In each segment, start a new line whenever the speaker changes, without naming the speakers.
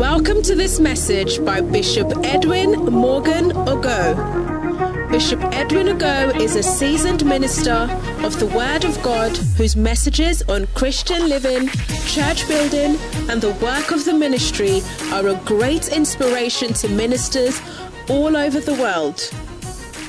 Welcome to this message by Bishop Edwin Morgan Ogo. Bishop Edwin Ogo is a seasoned minister of the Word of God whose messages on Christian living, church building, and the work of the ministry are a great inspiration to ministers all over the world.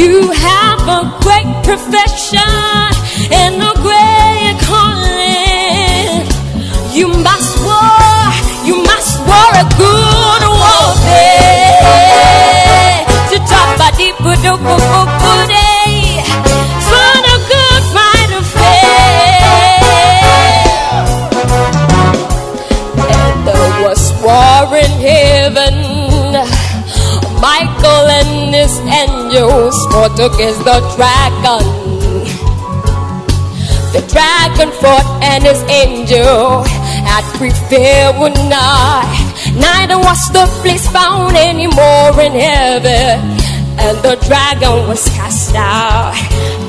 You
have a great profession and a great calling. Fought against the dragon. The dragon fought and his angel had prevailed would not. Neither was the place found anymore in heaven. And the dragon was cast out.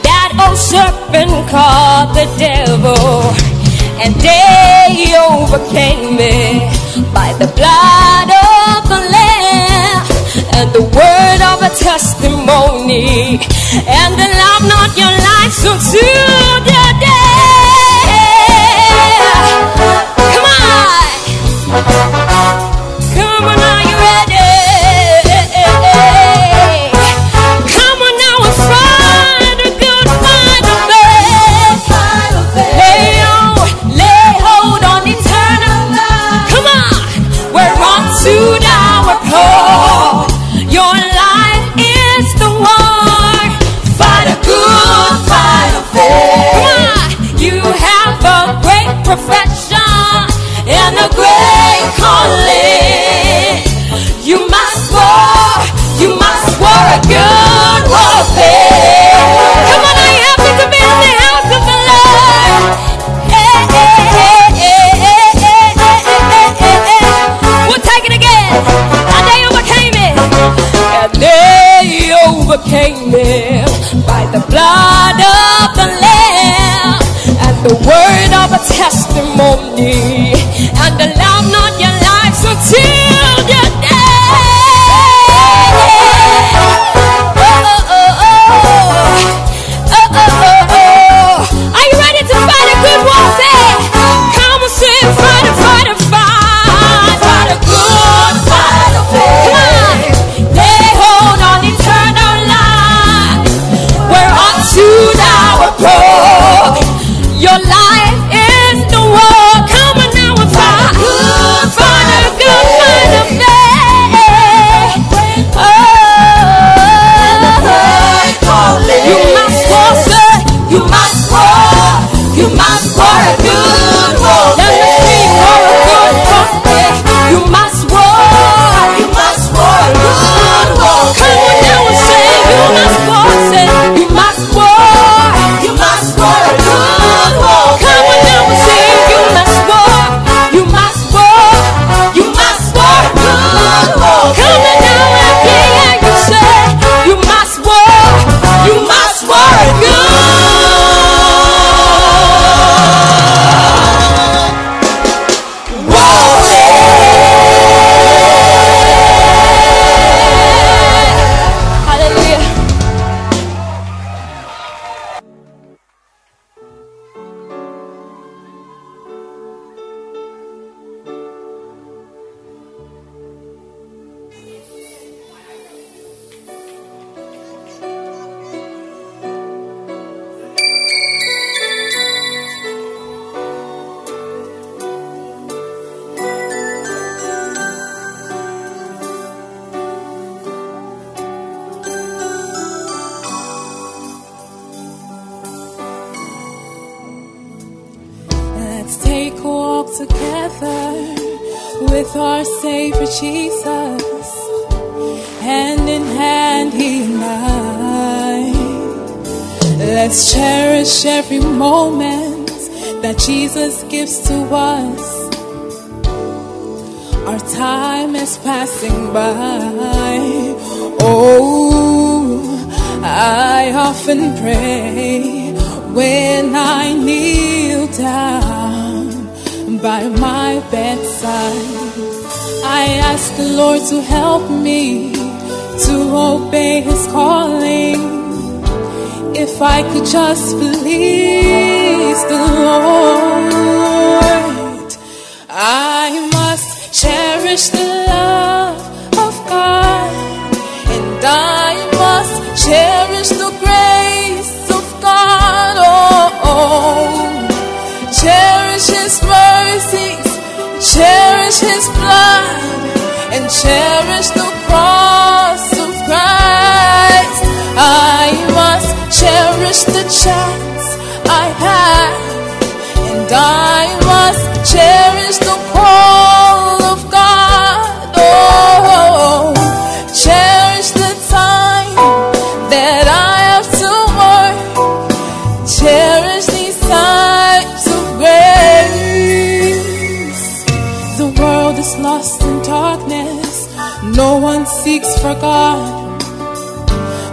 That old serpent called the devil. And they overcame me by the blood of the Lamb and the word of a testimony. And allow not your lives unto the day. Come on. Come on, they overcame it by the blood of the Lamb and the word of a testimony.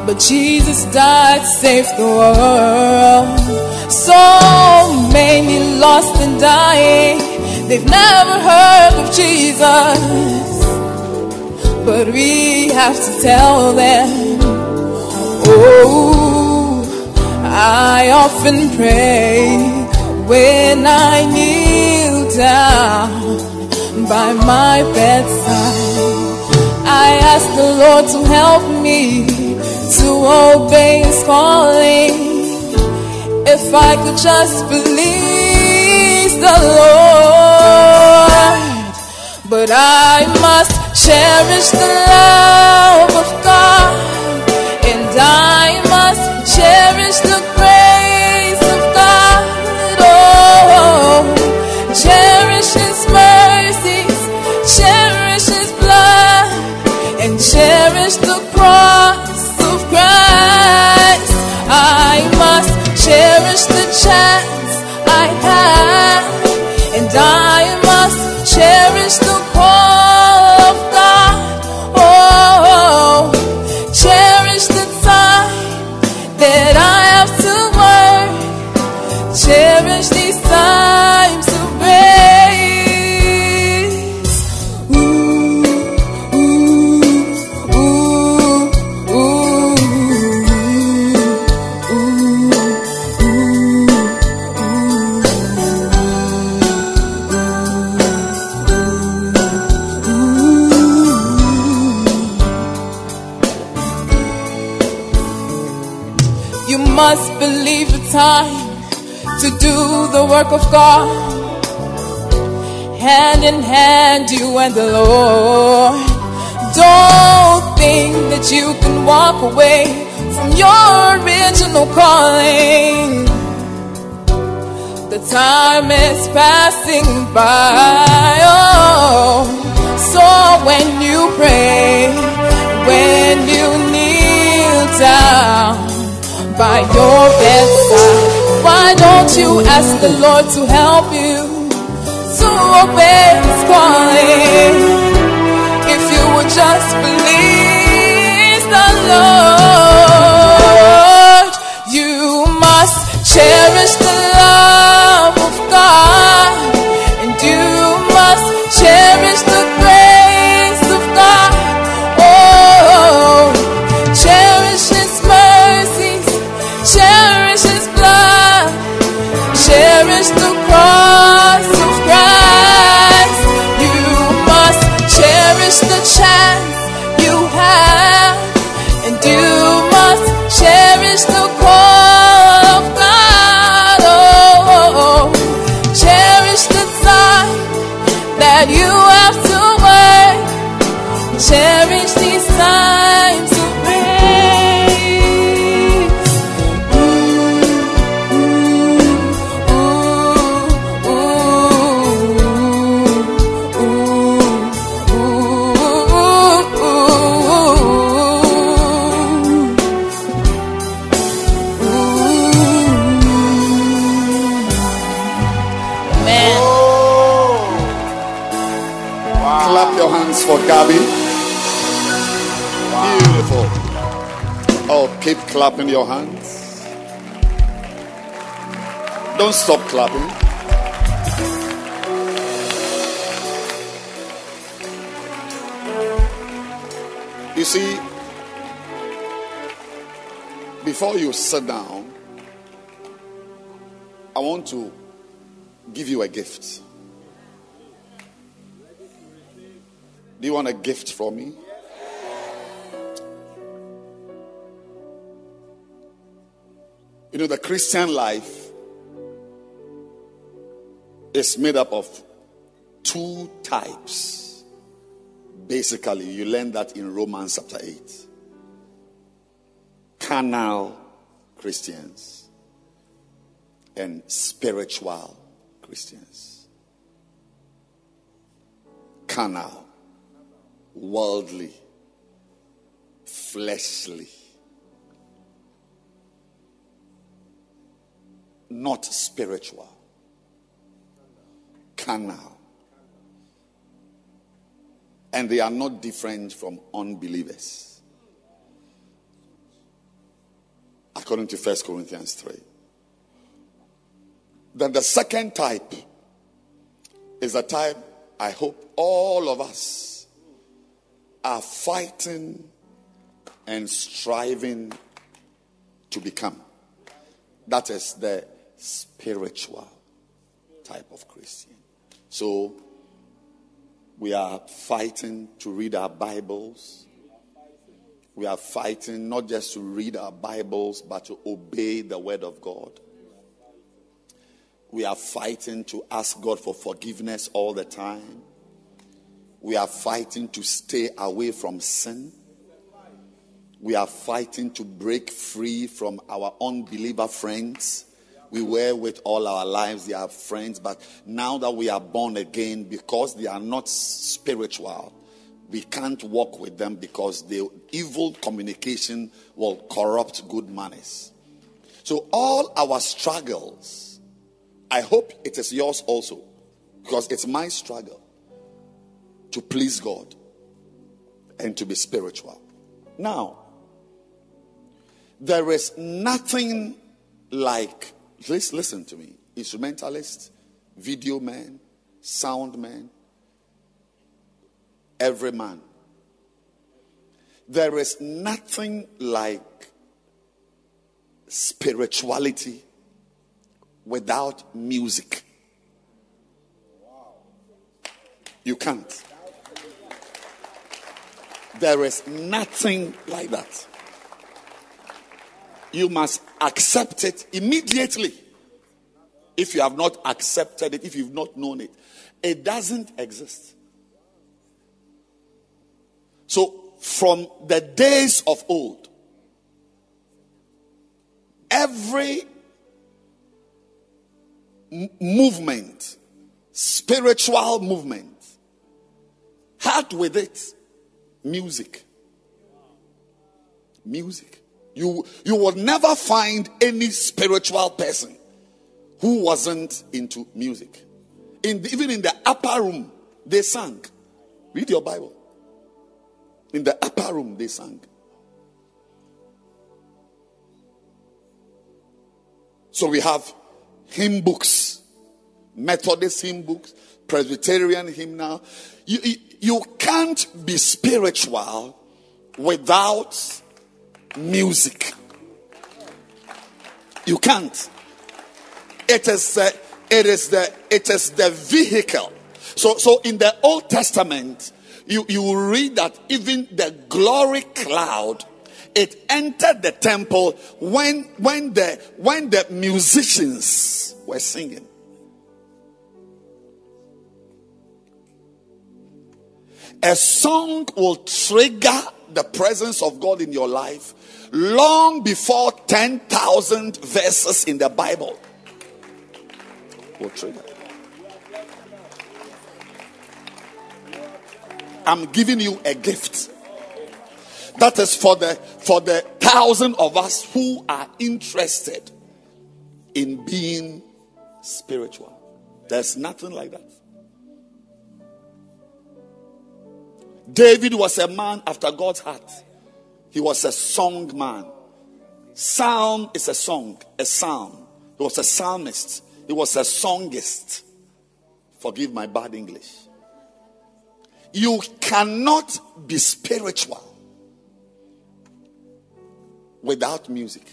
But Jesus died to save the world. So many lost and dying. They've never heard of Jesus. But we have to tell them. Oh, I often pray when I kneel down by my bedside. I ask the Lord to help me to obey His calling. If I could just please the Lord, but I must cherish the love of God, and I must cherish the grace of God. Oh, cherish His mercies, cherish His blood, and cherish the cross cherish time to do the work of God. Hand in hand, you and the Lord. Don't think that you can walk away from your original calling. The time is passing by. Oh, so when you pray, when you kneel down by your bedside, why don't you ask the Lord to help you to obey His calling? If you would just please the Lord, you must cherish the
clapping your hands. Don't stop clapping. You see, before you sit down, I want to give you a gift. Do you want a gift from me? You know, the Christian life is made up of two types. Basically, you learn that in Romans chapter 8. Carnal Christians and spiritual Christians. Carnal, worldly, fleshly. Not spiritual, carnal. And they are not different from unbelievers. According to 1 Corinthians 3. Then the second type is a type I hope all of us are fighting and striving to become. That is the spiritual type of Christian. So we are fighting to read our Bibles. We are fighting not just to read our Bibles, but to obey the Word of God. We are fighting to ask God for forgiveness all the time. We are fighting to stay away from sin. We are fighting to break free from our unbeliever friends. We were with all our lives, they are friends, but now that we are born again, because they are not spiritual, we can't walk with them because the evil communication will corrupt good manners. So, all our struggles, I hope it is yours also, because it's my struggle to please God and to be spiritual. Now, there is nothing like, please listen to me, instrumentalist, video man, sound man, every man. There is nothing like spirituality without music. You can't. There is nothing like that you must accept it immediately. If you have not accepted it, if you've not known it, it doesn't exist. So, from the days of old, every m- movement, spiritual movement, had with it music. Music. You, you will never find any spiritual person who wasn't into music. In the, even in the upper room, they sang. Read your Bible. In the upper room, they sang. So we have hymn books, Methodist hymn books, Presbyterian hymn now. You, you, you can't be spiritual without music. You can't. It is uh, it is the it is the vehicle. So so in the Old Testament, you you read that even the glory cloud it entered the temple when when the when the musicians were singing. A song will trigger the presence of God in your life long before 10,000 verses in the Bible will trigger. I'm giving you a gift. That is for the for the thousand of us who are interested in being spiritual. There's nothing like that. David was a man after God's heart. He was a song man. Psalm is a song, a psalm. He was a psalmist. He was a songist. Forgive my bad English. You cannot be spiritual without music.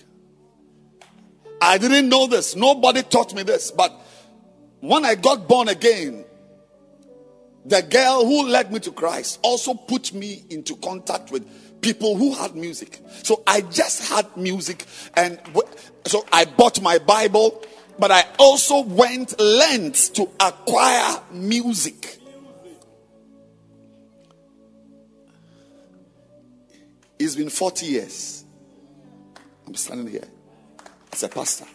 I didn't know this. Nobody taught me this. But when I got born again, the girl who led me to Christ also put me into contact with people who had music. So I just had music, and so I bought my Bible, but I also went lengths to acquire music. It's been 40 years. I'm standing here as a pastor.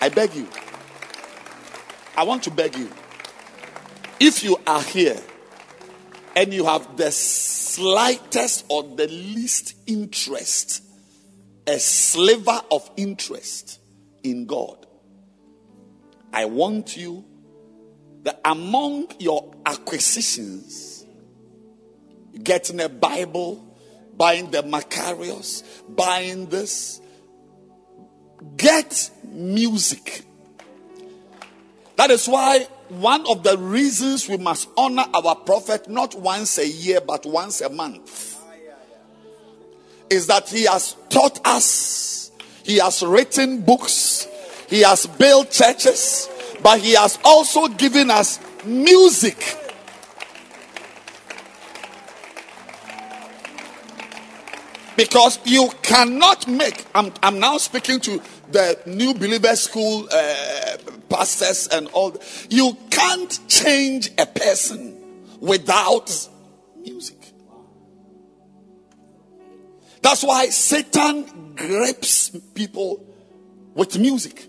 I beg you. I want to beg you. If you are here and you have the slightest or the least interest, a sliver of interest in God, I want you that among your acquisitions, getting a Bible, buying the Macarius, buying this, get music. That is why one of the reasons we must honor our prophet not once a year but once a month is that he has taught us, he has written books, he has built churches, but he has also given us music. Because you cannot make, I'm, I'm now speaking to the new believer school uh, pastors and all. You can't change a person without music. That's why Satan grips people with music.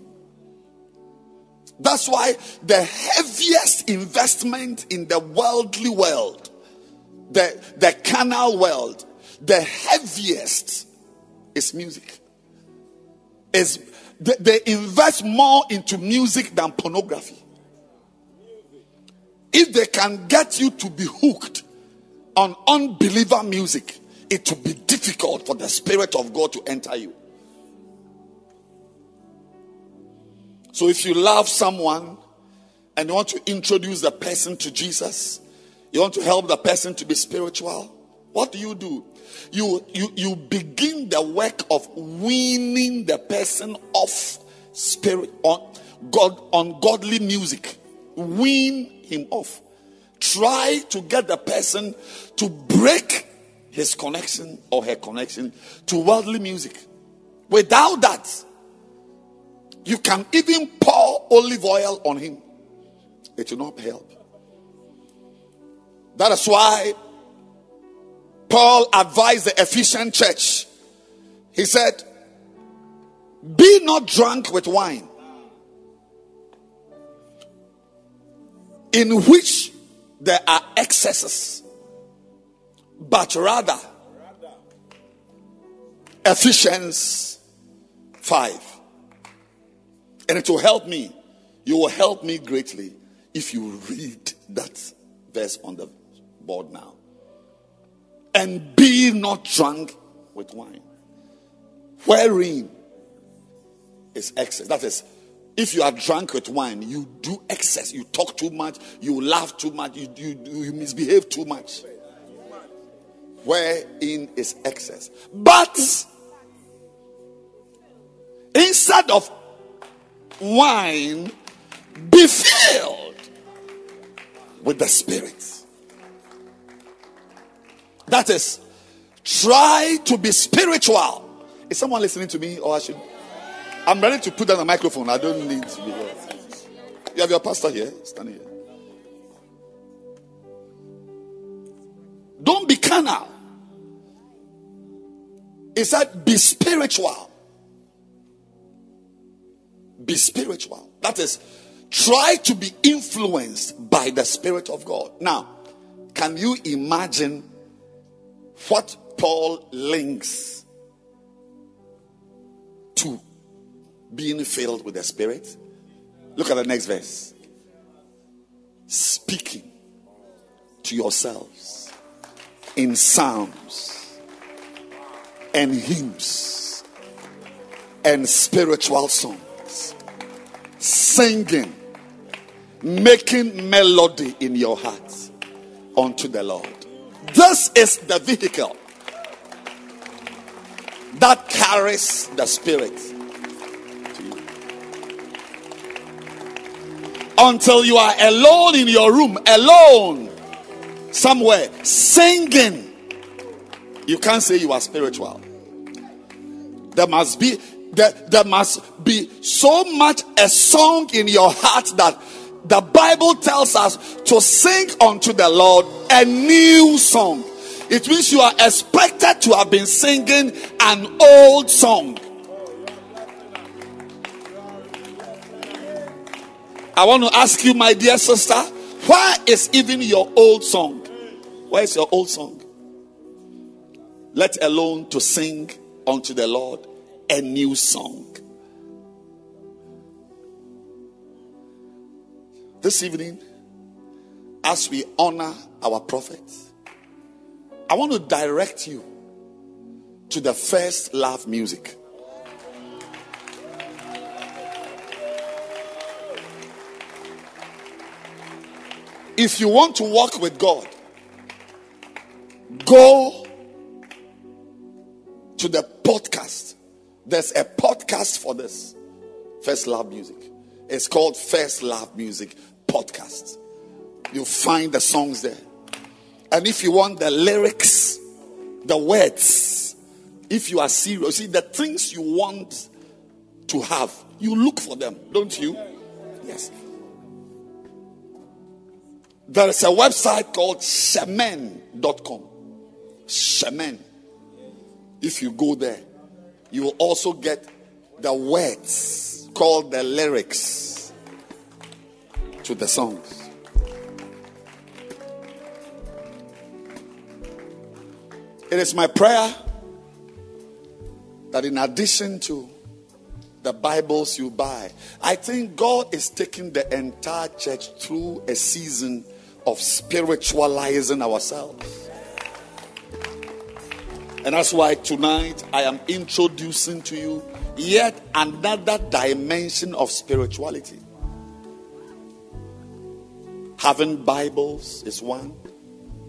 That's why the heaviest investment in the worldly world, the, the carnal world, the heaviest is music. Is they, invest more into music than pornography. If they can get you to be hooked on unbeliever music, it will be difficult for the Spirit of God to enter you. So if you love someone and you want to introduce the person to Jesus, you want to help the person to be spiritual, what do you do? You you you begin the work of weaning the person off spirit on God ungodly music. Wean him off. Try to get the person to break his connection or her connection to worldly music. Without that, you can even pour olive oil on him. It will not help. That is why Paul advised the Ephesian church. He said, Be not drunk with wine, in which there are excesses, but rather, Ephesians 5. And it will help me. You will help me greatly if you read that verse on the board now and be not drunk with wine. Wherein is excess. That is, if you are drunk with wine, you do excess. You talk too much, you laugh too much, you, you, you misbehave too much. Wherein is excess. But instead of wine, be filled with the Spirit. That is, try to be spiritual. Is someone listening to me, or I should? I'm ready to put down the microphone. I don't need to be here. You have your pastor here, standing here. Don't be carnal. He said, be spiritual. Be spiritual. That is, try to be influenced by the Spirit of God. Now, can you imagine what Paul links to being filled with the Spirit. Look at the next verse. Speaking to yourselves in psalms and hymns and spiritual songs, singing, making melody in your heart unto the Lord. This is the vehicle that carries the Spirit. Until you are alone in your room, alone somewhere, singing, you can't say you are spiritual. There must be there, there must be so much a song in your heart that the Bible tells us to sing unto the Lord a new song. It means you are expected to have been singing an old song. I want to ask you, my dear sister, why is even your old song? Where is your old song? Let alone to sing unto the Lord a new song. This evening, as we honor our prophet, I want to direct you to the first love music. If you want to walk with God, go to the podcast. There's a podcast for this first love music. It's called First Love Music podcast. You find the songs there. And if you want the lyrics, the words, if you are serious, see the things you want to have, you look for them, don't you? Yes. There is a website called shemen.com. Shemen. If you go there, you will also get the words called the lyrics to the songs. It is my prayer that in addition to the Bibles you buy, I think God is taking the entire church through a season of spiritualizing ourselves. And that's why tonight I am introducing to you yet another dimension of spirituality. Having Bibles is one,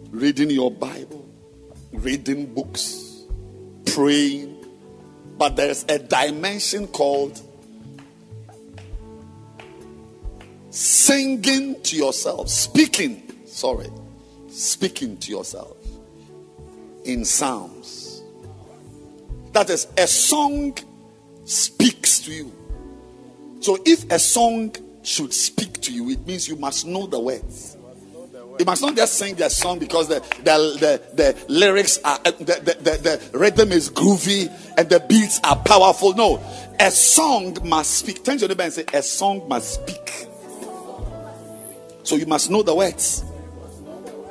reading your Bible, reading books, praying. But there's a dimension called singing to yourself, speaking, sorry, speaking to yourself in Psalms. That is a song speaks to you. So if a song should speak to you, it means you must know the words. You must not just sing the song because the the, the, the lyrics are uh, the, the, the, the rhythm is groovy and the beats are powerful. No, a song must speak. Turn to your neighbor and say, A song must speak. So you must know the words.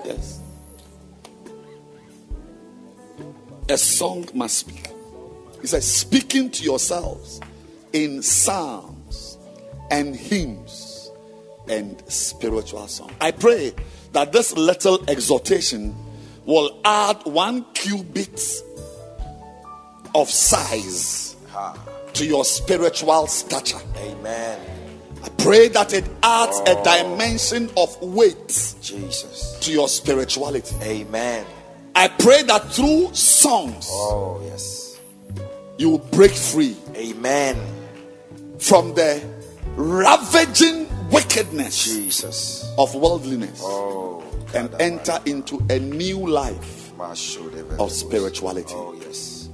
Yes. A song must speak. He says, speaking to yourselves in psalms and hymns and spiritual song. I pray that this little exhortation will add one cubit of size to your spiritual stature.
Amen.
I pray that it adds a oh. dimension of weight
Jesus.
to your spirituality.
Amen.
I pray that through songs
Oh, yes.
you will break free
Amen.
from the ravaging wickedness
Jesus.
of worldliness
Oh.
and enter into a new life of spirituality.
Oh, yes.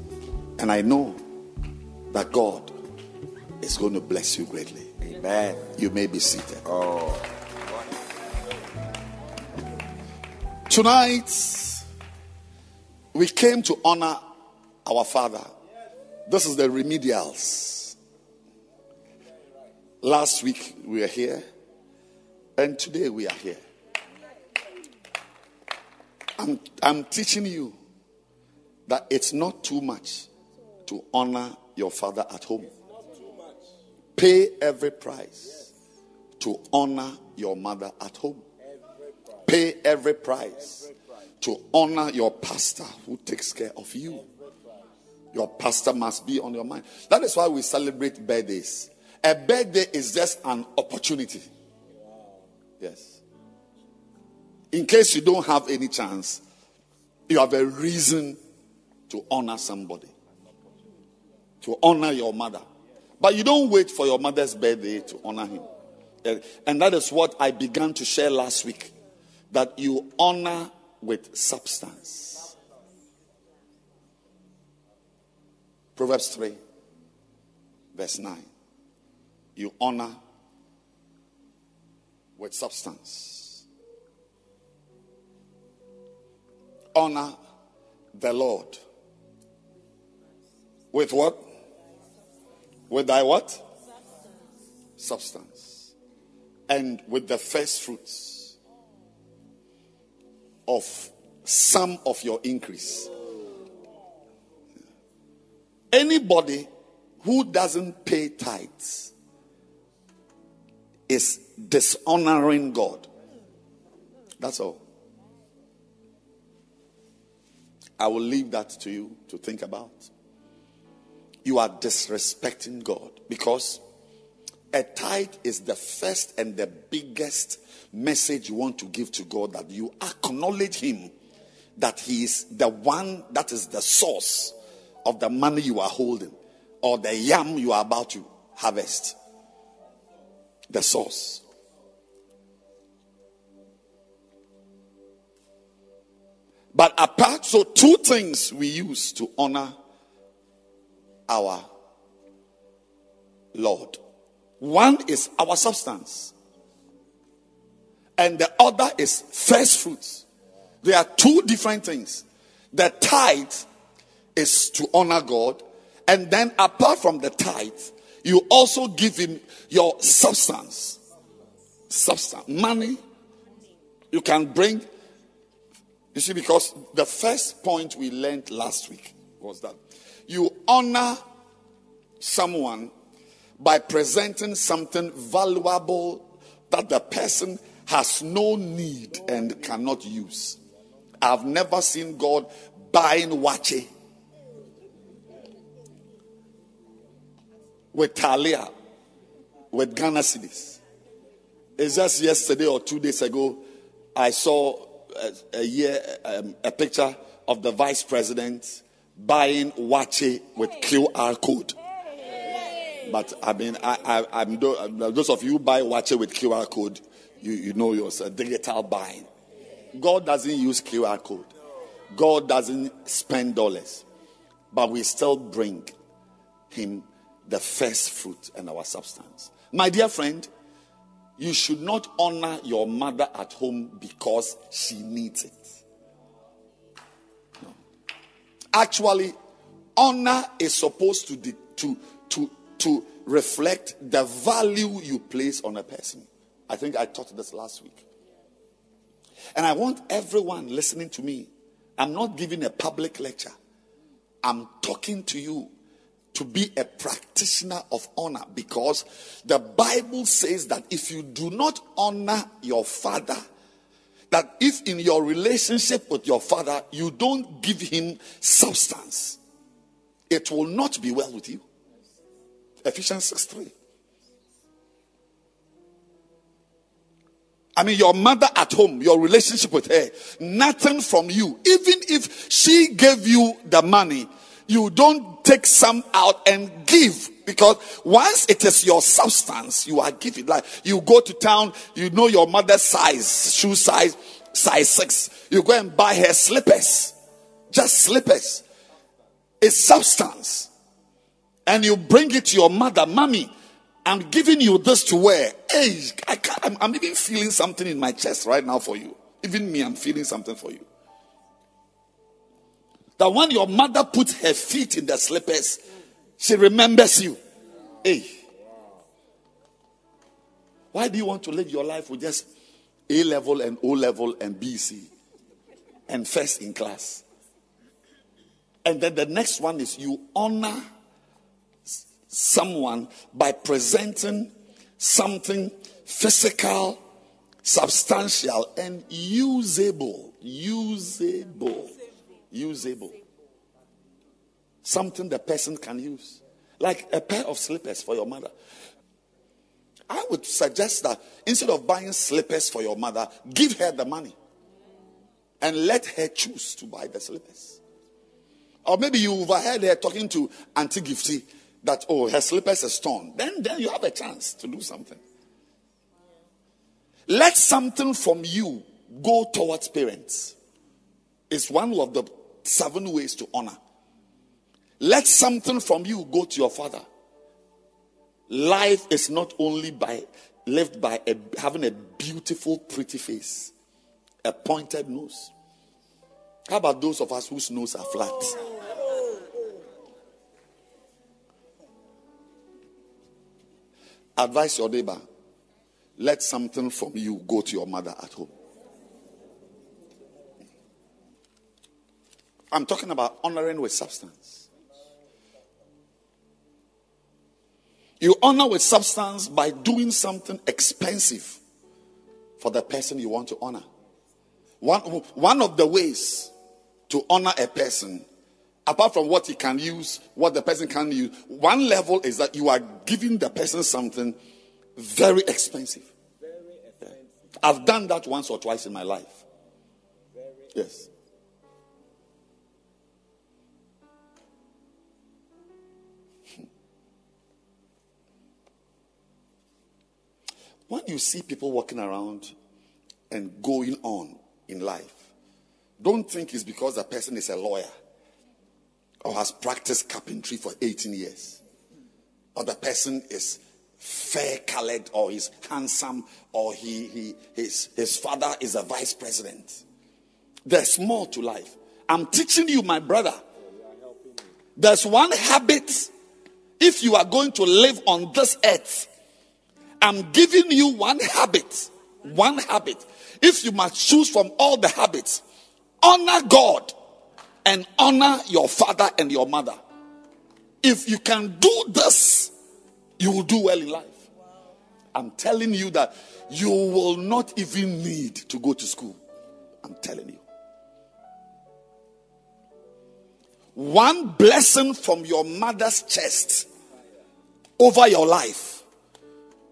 And I know that God is going to bless you greatly.
Amen.
You may be seated.
Oh,
Tonight, we came to honor our Father. This is the remedials. Last week we were here, and today we are here. I'm, I'm teaching you that it's not too much to honor your father at home. Pay every price to honor your mother at home. Pay every price to honor your pastor who takes care of you. Your pastor must be on your mind. That is why we celebrate birthdays. A birthday is just an opportunity. Yes. In case you don't have any chance, you have a reason to honor somebody, to honor your mother. But you don't wait for your mother's birthday to honor him. And that is what I began to share last week that you honor with substance. Proverbs 3, verse 9. You honor with substance. Honor the Lord. With what? With thy what? Substance. And with the first fruits of some of your increase. Anybody who doesn't pay tithes is dishonoring God. That's all. I will leave that to you to think about. You are disrespecting God because a tithe is the first and the biggest message you want to give to God that you acknowledge Him that He is the one that is the source of the money you are holding or the yam you are about to harvest. The source. But apart, so two things we use to honor our Lord. One is our substance, and the other is first fruits. There are two different things. The tithe is to honor God, and then apart from the tithe, you also give Him your substance. Substance, money. You can bring. You see, because the first point we learned last week was that you honor someone by presenting something valuable that the person has no need and cannot use. I've never seen God buying waakye with Talia, with Ghana cedis. It's just yesterday or two days ago, I saw a, a year um, a picture of the vice president buying waakye with QR code. But I mean, I, I, I'm those of you who buy waakye with QR code, you, you know yours a digital buying. God doesn't use QR code. God doesn't spend dollars, but we still bring Him the first fruit and our substance. My dear friend, you should not honor your mother at home because she needs it. No. Actually, honor is supposed to, de- to, to, to reflect the value you place on a person. I think I taught this last week. And I want everyone listening to me. I'm not giving a public lecture. I'm talking to you to be a practitioner of honor because the Bible says that if you do not honor your father, that if in your relationship with your father you don't give him substance, it will not be well with you. Ephesians 6 3. I mean, your mother at home, your relationship with her, nothing from you. Even if she gave you the money, you don't take some out and give because once it is your substance, you are giving. Like you go to town, you know your mother's size, shoe size, size six. You go and buy her slippers, just slippers. It's substance. And you bring it to your mother, mommy. I'm giving you this to wear. Hey, I can't, I'm, I'm even feeling something in my chest right now for you. Even me, I'm feeling something for you. That when your mother puts her feet in the slippers, she remembers you. Hey. Why do you want to live your life with just A level and O level and BC and first in class? And then the next one is you honor someone by presenting something physical, substantial and usable. Usable. Usable. Something the person can use. Like a pair of slippers for your mother. I would suggest that instead of buying slippers for your mother, give her the money and let her choose to buy the slippers. Or maybe you overheard her talking to Auntie Gifty that, oh, her slippers are torn. Then, then you have a chance to do something. Let something from you go towards parents. It's one of the seven ways to honor. Let something from you go to your father. Life is not only by lived by a, having a beautiful, pretty face, a pointed nose. How about those of us whose nose are flat? Advise your neighbor. Let something from you go to your mother at home. I'm talking about honoring with substance. You honor with substance by doing something expensive for the person you want to honor. One, one of the ways to honor a person, apart from what he can use, what the person can use, one level is that you are giving the person something very expensive. Yeah. I've done that once or twice in my life. Yes. When you see people walking around and going on in life, don't think it's because the person is a lawyer or has practiced carpentry for 18 years, or the person is fair colored or he's handsome or he, he his, his father is a vice president. There's more to life. I'm teaching you, my brother. There's one habit. If you are going to live on this earth, I'm giving you one habit. One habit. If you must choose from all the habits, honor God and honor your father and your mother. If you can do this, you will do well in life. I'm telling you that you will not even need to go to school. I'm telling you. One blessing from your mother's chest over your life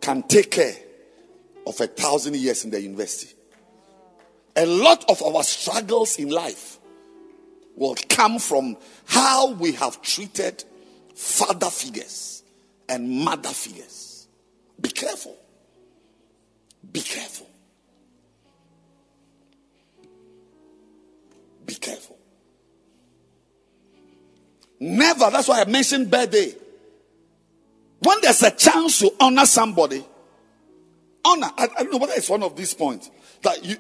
can take care of a thousand years in the university. A lot of our struggles in life will come from how we have treated father figures and mother figures. Be careful. Be careful. Be careful. Never, that's why I mentioned birthday. When there's a chance to honor somebody, honor. I, I don't know whether it's one of these points that you.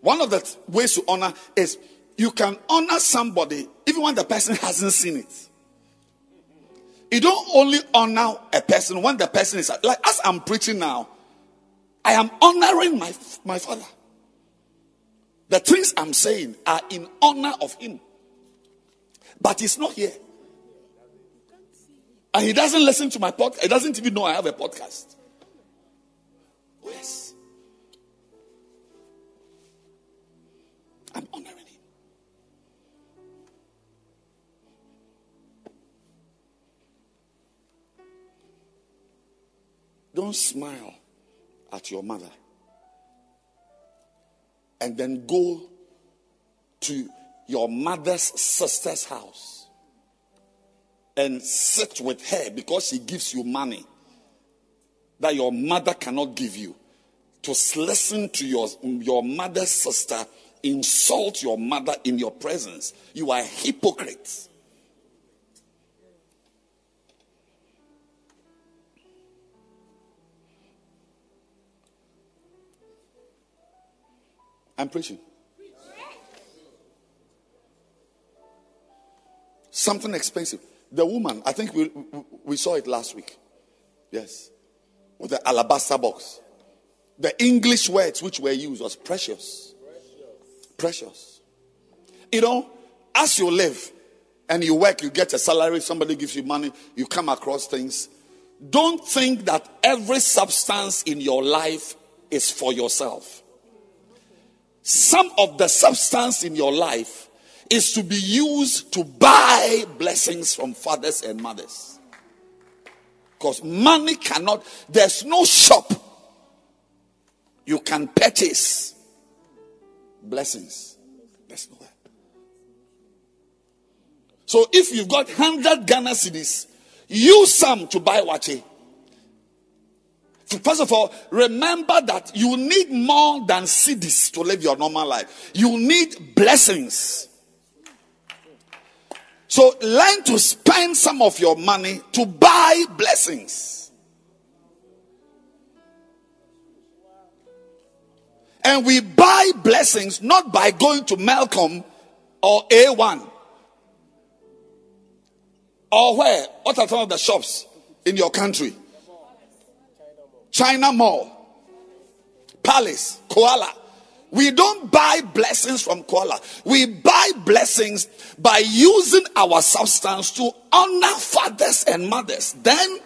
One of the ways to honor is you can honor somebody even when the person hasn't seen it. You don't only honor a person when the person is like as I'm preaching now. I am honoring my my father. The things I'm saying are in honor of him, but he's not here. And he doesn't listen to my podcast. He doesn't even know I have a podcast. Oh, yes. I'm honoring him. Don't smile at your mother and then go to your mother's sister's house and sit with her because she gives you money that your mother cannot give you. To listen to your, your mother's sister insult your mother in your presence. You are a hypocrite. I'm preaching. Something expensive. The woman, I think we, we saw it last week. Yes. With the alabaster box. The English words which were used was precious. Precious. You know, as you live and you work, you get a salary, somebody gives you money, you come across things. Don't think that every substance in your life is for yourself. some of the substance in your life is to be used to buy blessings from fathers and mothers. Because money cannot, there's no shop you can purchase blessings. There's nowhere. So if you've got 100 Ghana cedis, use some to buy waakye. First of all, remember that you need more than cedis to live your normal life. You need blessings. So learn to spend some of your money to buy blessings. And we buy blessings not by going to Melcom or A1 or where? What are some of the shops in your country? China Mall, Palace, Koala. We don't buy blessings from Koala. We buy blessings by using our substance to honor fathers and mothers. Then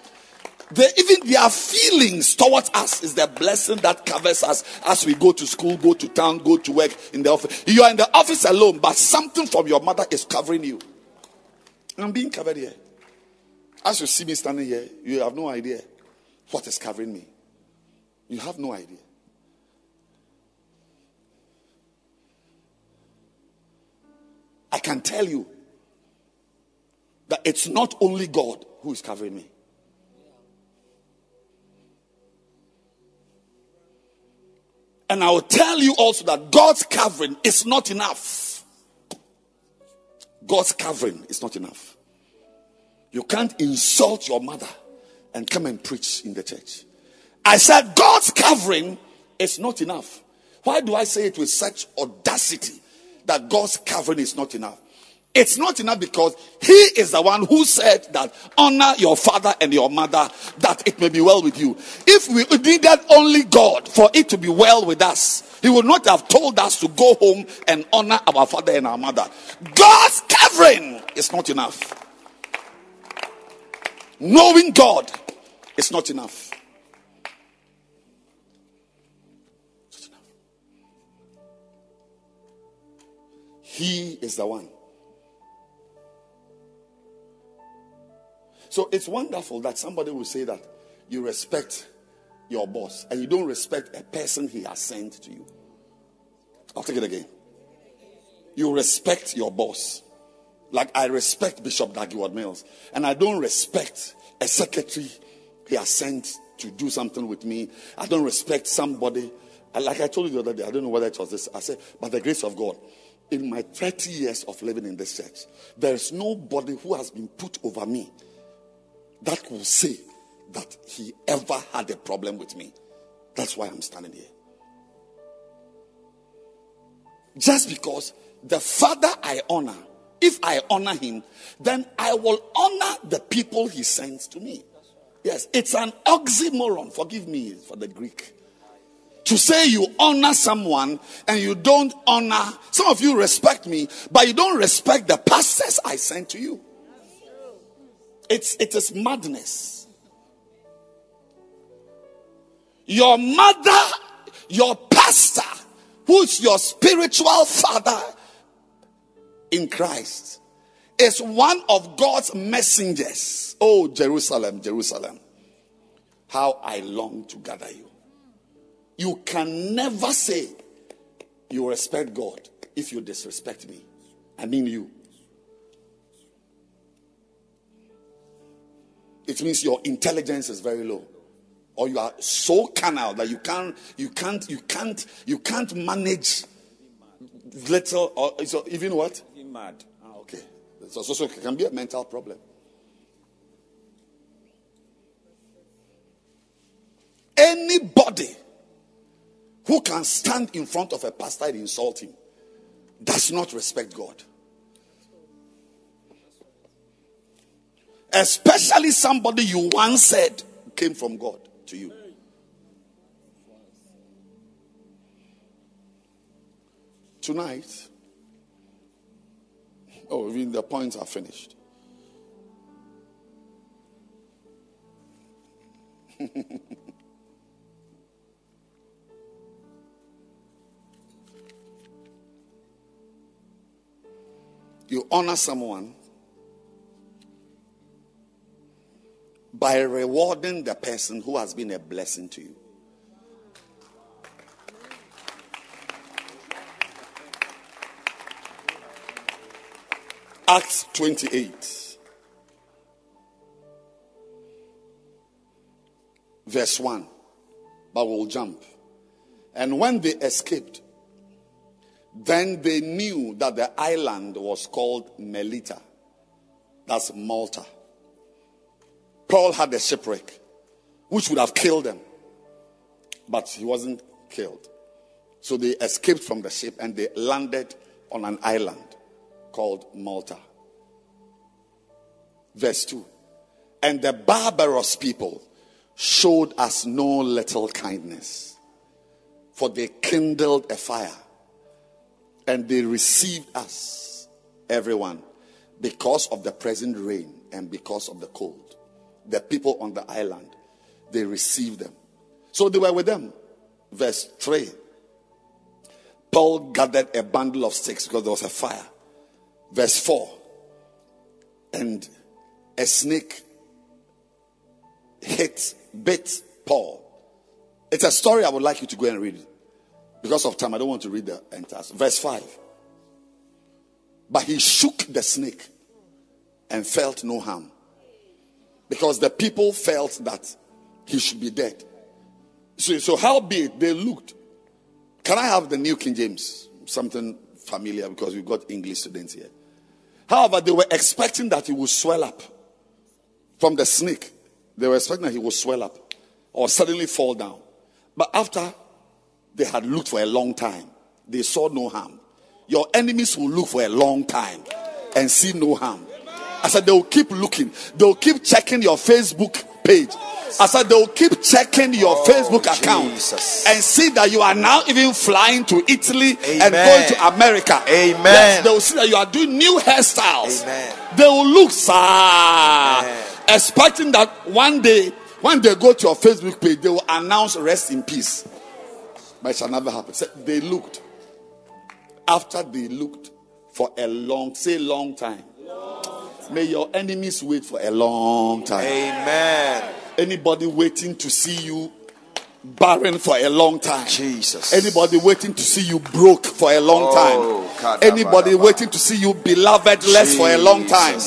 they, even their feelings towards us is the blessing that covers us as we go to school, go to town, go to work in the office. You are in the office alone, but something from your mother is covering you. I'm being covered here. As you see me standing here, you have no idea what is covering me. You have no idea. I can tell you that it's not only God who is covering me. And I will tell you also that God's covering is not enough. God's covering is not enough. You can't insult your mother and come and preach in the church. I said, God's covering is not enough. Why do I say it with such audacity that God's covering is not enough? It's not enough because He is the one who said that honor your father and your mother that it may be well with you. If we needed only God for it to be well with us, He would not have told us to go home and honor our father and our mother. God's covering is not enough. Knowing God is not enough. He is the one. So it's wonderful that somebody will say that you respect your boss and you don't respect a person he has sent to you. I'll take it again. You respect your boss. Like I respect Bishop Dag Heward-Mills, and I don't respect a secretary he has sent to do something with me. I don't respect somebody. Like I told you the other day, I don't know whether it was this. I said, by the grace of God, in my 30 years of living in this church, there is nobody who has been put over me that will say that he ever had a problem with me. That's why I'm standing here. Just because the father I honor if I honor him, then I will honor the people he sends to me. Yes, it's an oxymoron. Forgive me for the Greek. To say you honor someone and you don't honor, some of you respect me, but you don't respect the pastors I sent to you. It's, it is madness. Your mother, your pastor, who's your spiritual father, in Christ is one of God's messengers. Oh, Jerusalem, Jerusalem, how I long to gather you. You can never say you respect God if you disrespect me. I mean, you. It means your intelligence is very low or you are so carnal that you can't you can't you can't you can't manage little or so even what
mad.
Ah, okay. So, so, so it can be a mental problem. Anybody who can stand in front of a pastor and insult him does not respect God. Especially somebody you once said came from God to you. Tonight, Oh, even the points are finished. You honor someone by rewarding the person who has been a blessing to you. Acts 28, verse 1. But we'll jump. And when they escaped, then they knew that the island was called Melita. That's Malta. Paul had a shipwreck, which would have killed them, but he wasn't killed. So they escaped from the ship and they landed on an island called Malta. Verse 2 And the barbarous people showed us no little kindness, for they kindled a fire and they received us, everyone, because of the present rain and because of the cold. The people on the island, they received them. So they were with them. Verse 3 Paul gathered a bundle of sticks because there was a fire. Verse 4 And a snake hit, bit Paul. It's a story I would like you to go and read. Because of time, I don't want to read the entire. Verse 5. But he shook the snake and felt no harm. Because the people felt that he should be dead. So, so how big they looked. Can I have the New King James? Something familiar because we've got English students here. However, they were expecting that he would swell up from the snake. They were expecting that he would swell up or suddenly fall down. But after they had looked for a long time, they saw no harm. Your enemies will look for a long time and see no harm. I said they will keep looking, they will keep checking your Facebook page. I said they will keep checking your
Oh,
Facebook account
Jesus.
and see that you are now even flying to Italy and going to America.
Amen.
Yes, they will see that you are doing new hairstyles.
Amen.
They will look, sir, expecting that one day, when they go to your Facebook page, they will announce rest in peace. But it shall never happen. Say, They looked. After they looked for a long, say long time. May your enemies wait for a long time.
Amen.
Anybody waiting to see you barren for a long time.
Jesus.
Anybody waiting to see you broke for a long
Oh,
time. Anybody waiting to see you belovedless for a long time.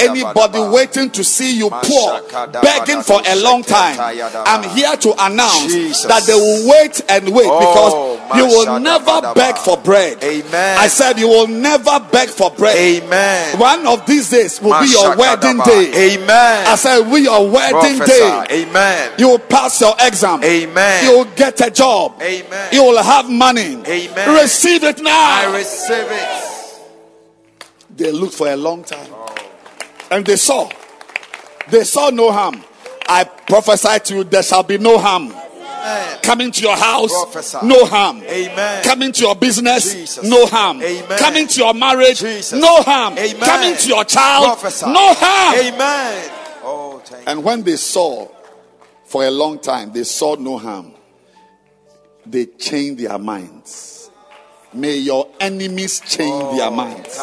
Anybody waiting to see you poor, begging for a long time. I'm here to announce
Jesus.
that they will wait and wait
Oh,
because you will never beg for bread.
Amen.
I said you will never beg for bread.
Amen.
One of these days will be your wedding day.
Amen.
I said, we your wedding day.
Amen.
You will pass your exam.
Amen.
You will get a job.
Amen.
You will have money.
Amen.
Receive it now.
I receive it.
they looked for a long time. And they saw. They saw no harm. I prophesy to you, there shall be no harm.
Amen.
Coming to your house,
Prophesy.
no harm.
Amen.
Coming to your business,
Jesus.
no harm.
Amen.
Coming to your marriage,
Jesus.
no harm.
Amen.
Coming to your child,
Prophesy.
no harm.
Amen. Oh.
And when they saw for a long time, they saw no harm, they changed their minds. May your enemies change oh, their minds.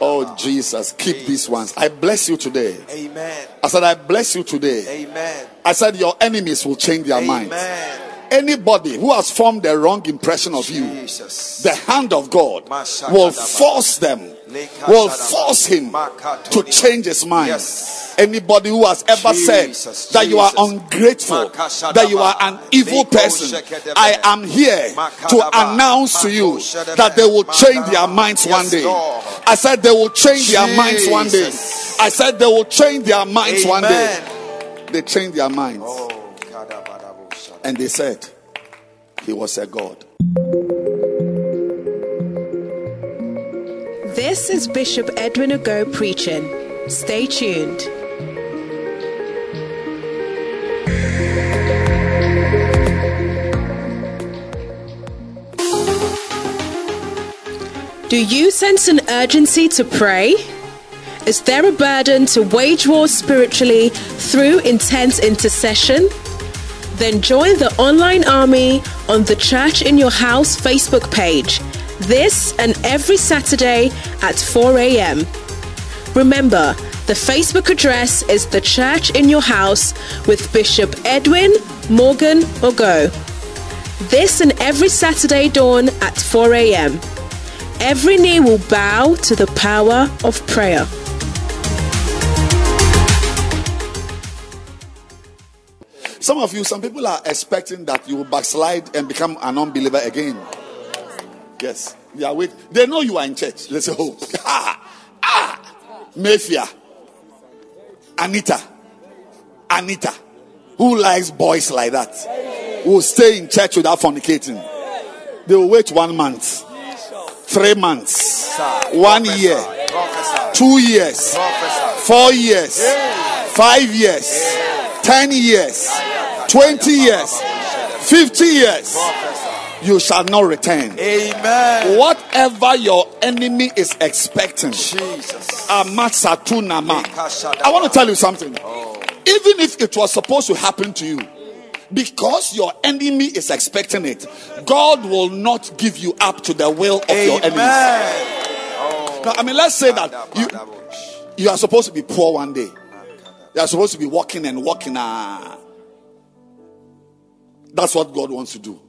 Oh. Jesus, keep
Jesus.
these ones. I bless you today.
Amen.
I said, I bless you today.
Amen.
I said, your enemies will change their minds.
Amen.
Anybody who has formed the wrong impression of you, the hand of God will force them, will force him to change his mind.
Yes.
Anybody who has ever
Jesus,
said that you are ungrateful, that you are an evil person. I am here to announce to you that they will change their minds one day. I said they will change their minds one day. I said they will change their minds one day. They changed their minds.
Oh.
And they said, He was a God.
This is Bishop Edwin Ago preaching. Stay tuned. Do you sense an urgency to pray? Is there a burden to wage war spiritually through intense intercession? Then join the online army on the Church in Your House Facebook page. This and every Saturday at 4 a.m. Remember, the Facebook address is The Church in Your House with Bishop Edwin Morgan Ogo. This and every Saturday dawn at 4 a.m. Every knee will bow to the power of prayer.
Some of you, some people are expecting that you will backslide and become an unbeliever again. Yes. They are wait. They know you are in church. They say, Oh, ah, ah, Mafia, Anita, Anita, who likes boys like that, will stay in church without fornicating. They will wait one month, three months, one year, two years, four years, five years, ten years, twenty years, fifty years. You shall not return.
Amen.
Whatever your enemy is expecting,
Jesus.
I want to tell you something. Even if it was supposed to happen to you, because your enemy is expecting it, God will not give you up to the will of your enemies.
Amen.
Now, I mean, let's say that you, you are supposed to be poor one day. You are supposed to be walking and walking. Ah. That's what God wants to do.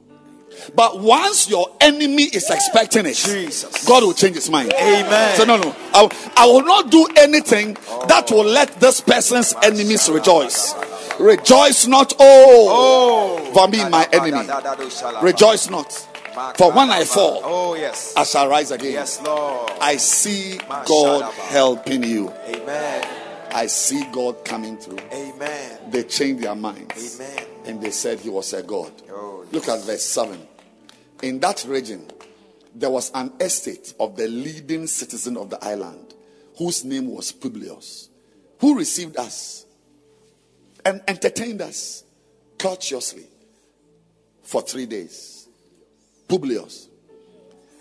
But once your enemy is expecting it,
Jesus.
God will change his mind.
Amen.
So no, no, I, will- I will not do anything that will let this person's enemies rejoice. Rejoice not, oh,
Oh.
for me, my enemy. Rejoice not, for when I fall,
Oh, yes.
I shall rise again.
Yes, Lord.
I see God helping you.
Amen.
I see God coming through.
Amen.
They changed their minds
Amen.
and they said he was a God.
Oh,
Look at verse 7. In that region, there was an estate of the leading citizen of the island, whose name was Publius, who received us and entertained us courteously for three days. Publius.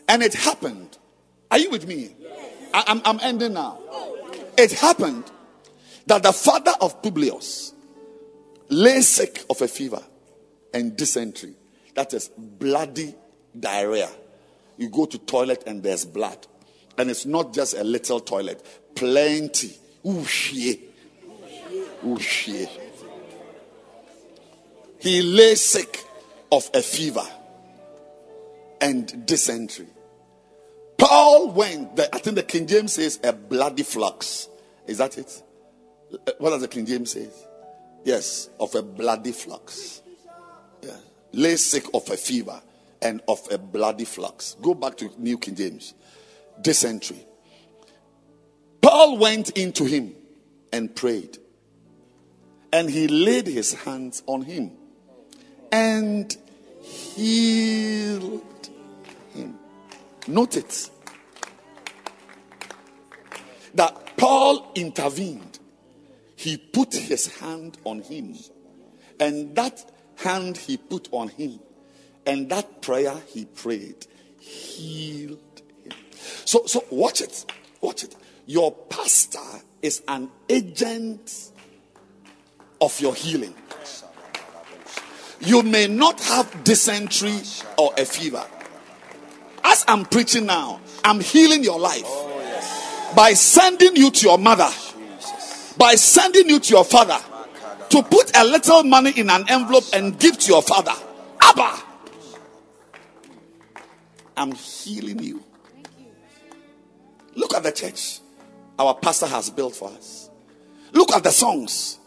And it happened. Are you with me? I, am I'm ending now. It happened that the father of Publius lay sick of a fever and dysentery. That is bloody diarrhea. You go to toilet and there's blood. And it's not just a little toilet, plenty. Ooh, shit. He lay sick of a fever and dysentery. Paul went, the, I think the King James says a bloody flux. Is that it? What does the King James say? Yes, of a bloody flux. Lay sick of a fever and of a bloody flux. Go back to New King James. Dysentery. Paul went into him and prayed. And he laid his hands on him and healed him. Note it that Paul intervened. He put his hand on him, and that hand he put on him, and that prayer he prayed healed him. So, so watch it, watch it. Your pastor is an agent of your healing. You may not have dysentery or a fever. As I'm preaching now, I'm healing your life oh, by sending you to your mother, by sending you to your father to put a little money in an envelope and give to your father. Abba, I'm healing you. Look at the church our pastor has built for us. Look at the songs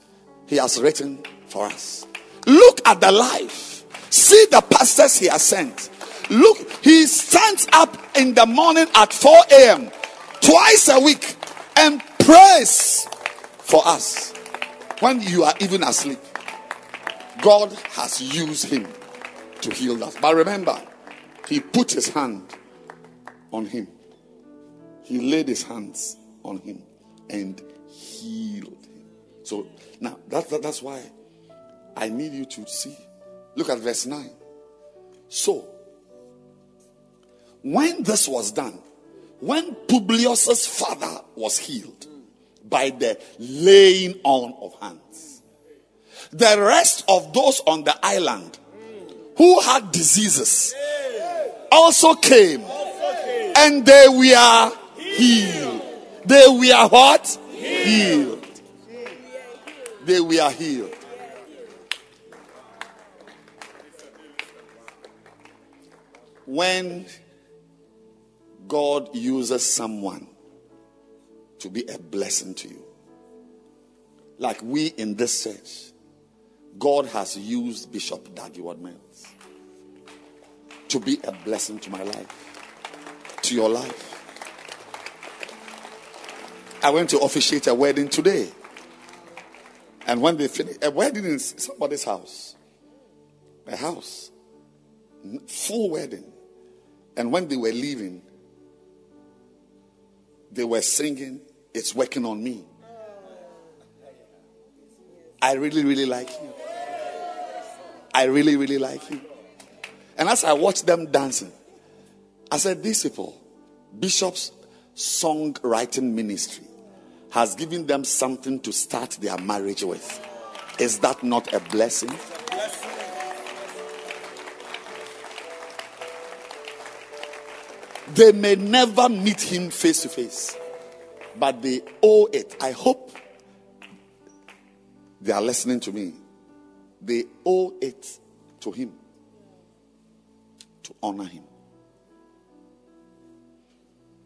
he has written for us. Look at the life. See the pastors he has sent. Look, he stands up in the morning at 4 a.m. twice a week and prays for us when you are even asleep. God has used him to heal us. But remember, he put his hand on him. He laid his hands on him and healed him. So now that, that- that's why I need you to see. Look at verse 9. So when this was done, when Publius's father was healed by the laying on of hands, the rest of those on the island who had diseases also came And they were healed. They were what? Healed. They were healed. When God uses someone to be a blessing to you, like we in this church, God has used Bishop Daddy Mills to be a blessing to my life, to your life. I went to officiate a wedding today. And when they finished, a wedding in somebody's house, a house, full wedding. And when they were leaving, they were singing, It's working on me. I really, really like you. I really, really like you. And as I watched them dancing, I said, people, Bishop's songwriting ministry, has given them something to start their marriage with. Is that not a blessing? They may never meet him face to face, but they owe it. I hope they are listening to me. They owe it to him to honor him.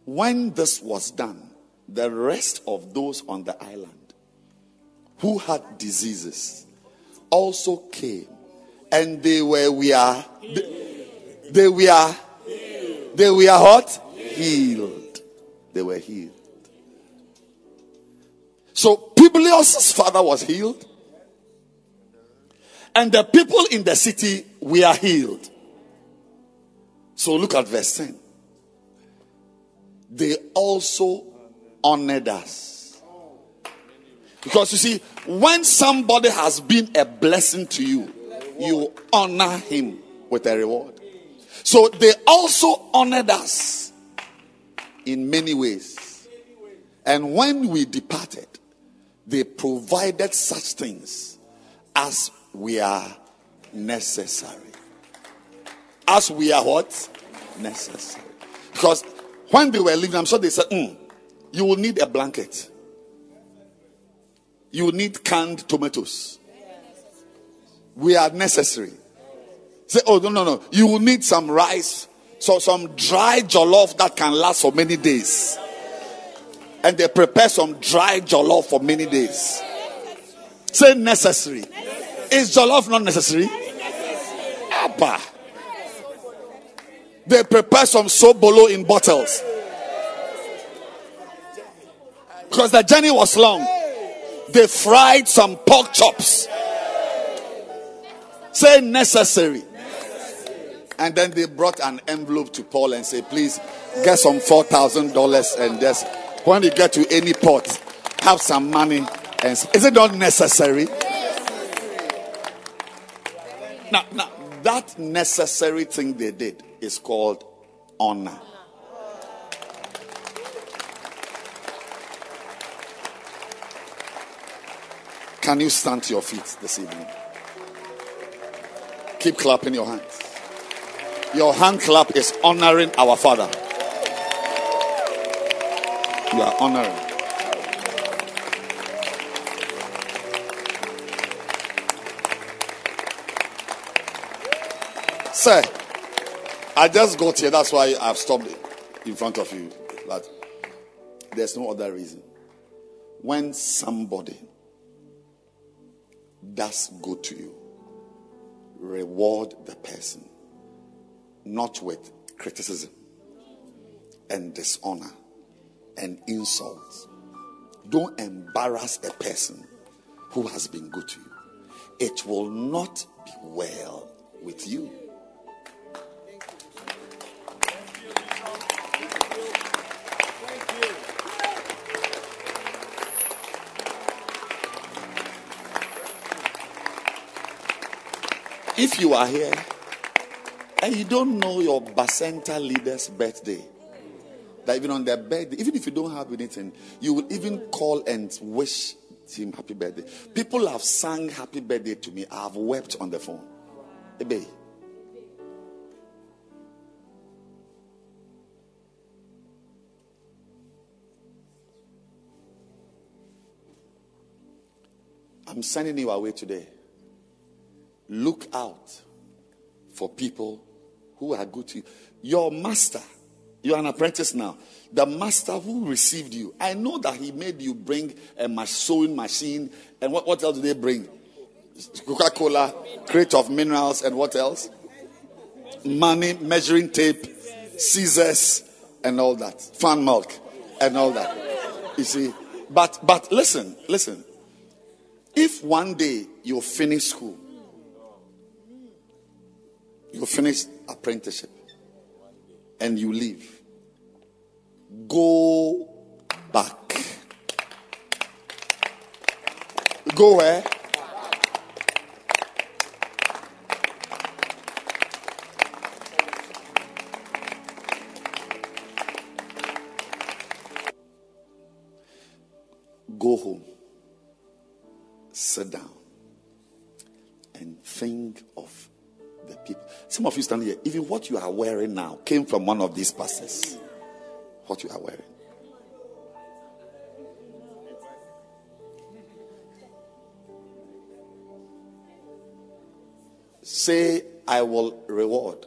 When this was done, the rest of those on the island who had diseases also came and they were we are they, they were they were what healed they were healed so publius's father was healed and the people in the city were healed so look at verse 10 they also honored us. Because you see, when somebody has been a blessing to you, you honor him with a reward. So they also honored us in many ways. And when we departed, they provided such things as we are necessary. As we are what? Necessary. Because when they were leaving, I'm sure they said, "Hmm, You will need a blanket. You will need canned tomatoes. We are necessary. Say, oh, no, no, no. You will need some rice. So, some dry jollof that can last for many days. And they prepare some dry jollof for many days. Say necessary. Is jollof not necessary? Abba. They prepare some sobolo in bottles. Because the journey was long. They fried some pork chops. Say necessary. And then they brought an envelope to Paul and say, please get some $4,000 and just, when you get to any port, have some money. And is it not necessary? Now, now, that necessary thing they did is called honor. Can you stand to your feet this evening? Keep clapping your hands. Your hand clap is honoring our Father. You are. Sir, I just got here. That's why I've stopped in front of you. But there's no other reason. When somebody does good to you, reward the person, not with criticism and dishonor and insults. Don't embarrass a person who has been good to you. It will not be well with you. If you are here and you don't know your Bacenta leader's birthday, that even on their birthday, even if you don't have anything, you will even call and wish him happy birthday. People have sung happy birthday to me. I have wept on the phone. Ebe. I'm sending you away today. Look out for people who are good to you. Your master you're an apprentice now. The master who received you, I know that he made you bring a sewing machine. And what, what else do they bring? Coca Cola, crate of minerals, and what else? Money, measuring tape, scissors, and all that. Fan milk, and all that. You see, but but listen, listen. If one day you finish school, you finish apprenticeship, and you leave, go back. Go where? Stand here, even what you are wearing now came from one of these pastors. What you are wearing. Say, I will reward.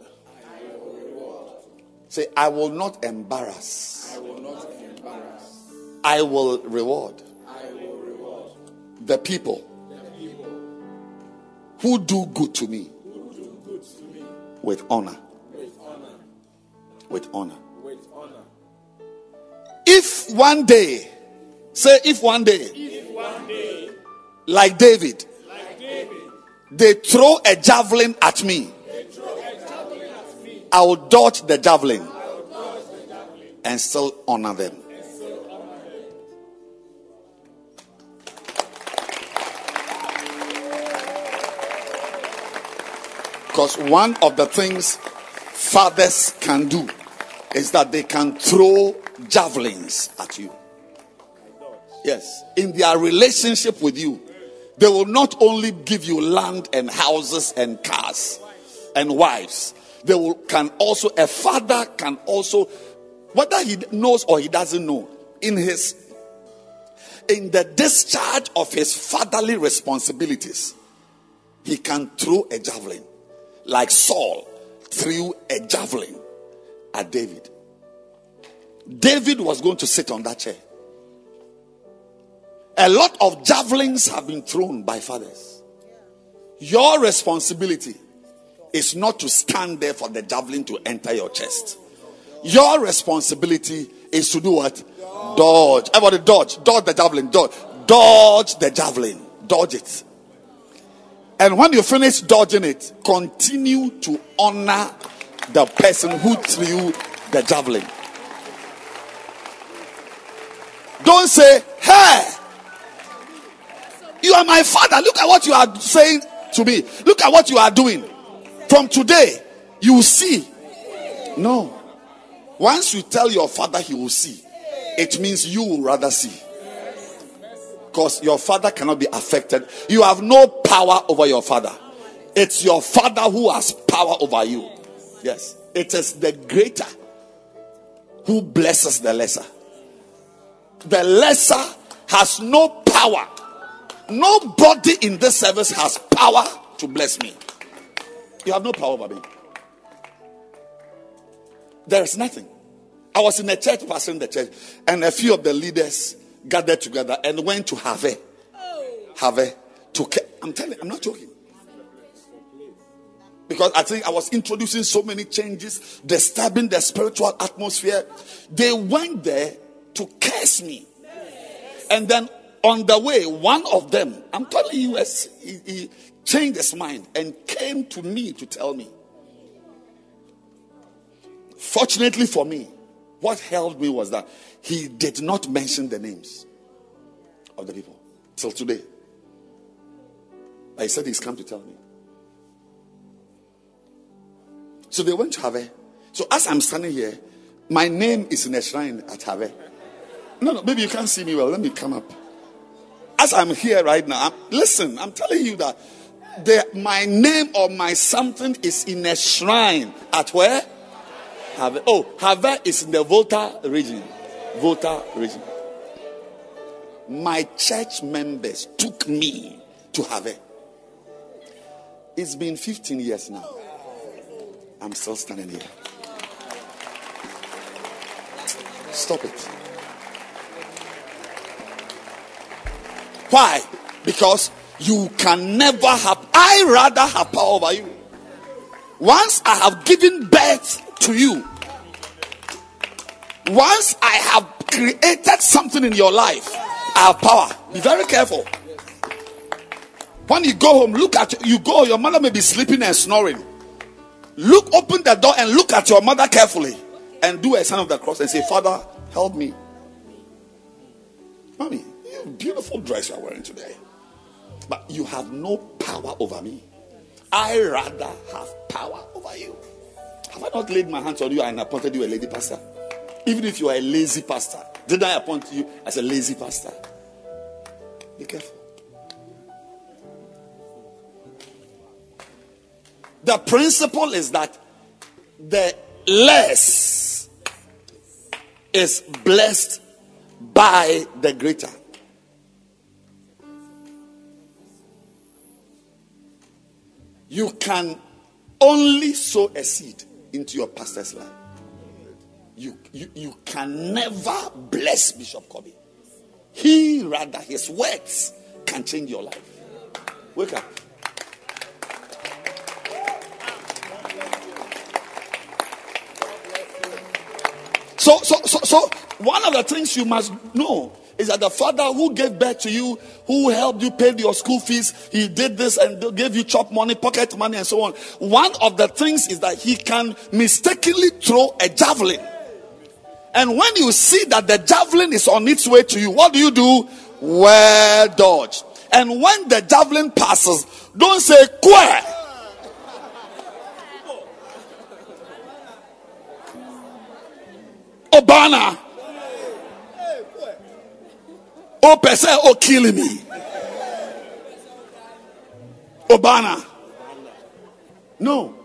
Say, I will not embarrass. I will reward. The people who do good to me with honor. With honor. With honor. If one day, say, if one day, if one day like David, like David they throw a javelin at me, they throw a javelin at me, I will dodge the javelin and still honor them. Because one of the things fathers can do is that they can throw javelins at you. Yes. In their relationship with you, they will not only give you land and houses and cars and wives, they will can also a father can also whether he knows or he doesn't know in his in the discharge of his fatherly responsibilities he can throw a javelin like Saul threw a javelin at David. David was going to sit on that chair. A lot of javelins have been thrown by fathers. Your responsibility is not to stand there for the javelin to enter your chest. Your responsibility is to do what? Dodge. Everybody dodge. Dodge the javelin. Dodge. Dodge the javelin. Dodge it. And when you finish dodging it, continue to honor the person who threw the javelin. Don't say, Hey, you are my father. Look at what you are saying to me. Look at what you are doing. From today, you will see. No. Once you tell your father he will see, it means you will rather see. Because your father cannot be affected. You have no power over your father. It's your father who has power over you. Yes. It is the greater who blesses the lesser. The lesser has no power. Nobody in this service has power to bless me. You have no power over me. There is nothing. I was in a church, pastoring the church, and a few of the leaders gathered together and went to Have. Have to. I'm telling. I'm not joking. Because I think I was introducing so many changes, disturbing the spiritual atmosphere. They went there to curse me, and then on the way, one of them, I'm telling you, he, he changed his mind and came to me to tell me. Fortunately for me, what held me was that he did not mention the names of the people till today. He said he's come to tell me. So they went to Have. So as I'm standing here, my name is in a shrine at Have. No, no, maybe you can't see me well. Let me come up. As I'm here right now, I'm- listen, I'm telling you that the, my name or my something is in a shrine at where? Have. Oh, Have is in the Volta region. Volta region. My church members took me to have her. It's been 15 years now. I'm still standing here. Stop it. Why? Because you can never have, I rather have power over you. Once I have given birth to you, once I have created something in your life, I have power. Be very careful. When you go home, look at you go, your mother may be sleeping and snoring. Look, open the door and look at your mother carefully and do a sign of the cross and say, Father, help me. Mommy, you beautiful dress you are wearing today. But you have no power over me. I rather have power over you. Have I not laid my hands on you and appointed you a lady pastor? Even if you are a lazy pastor, did I appoint you as a lazy pastor? Be careful. The principle is that the less is blessed by the greater. You can only sow a seed into your pastor's life. You, you, you can never bless Bishop Kobe. He rather, his words can change your life. Wake up. So, so, so, so, one of the things you must know is that the father who gave birth to you, who helped you pay your school fees, he did this and gave you chop money, pocket money, and so on. One of the things is that he can mistakenly throw a javelin. And when you see that the javelin is on its way to you, what do you do? Well dodge. And when the javelin passes, don't say queer. Obana. Oh, person, oh, killing me. Obana. No.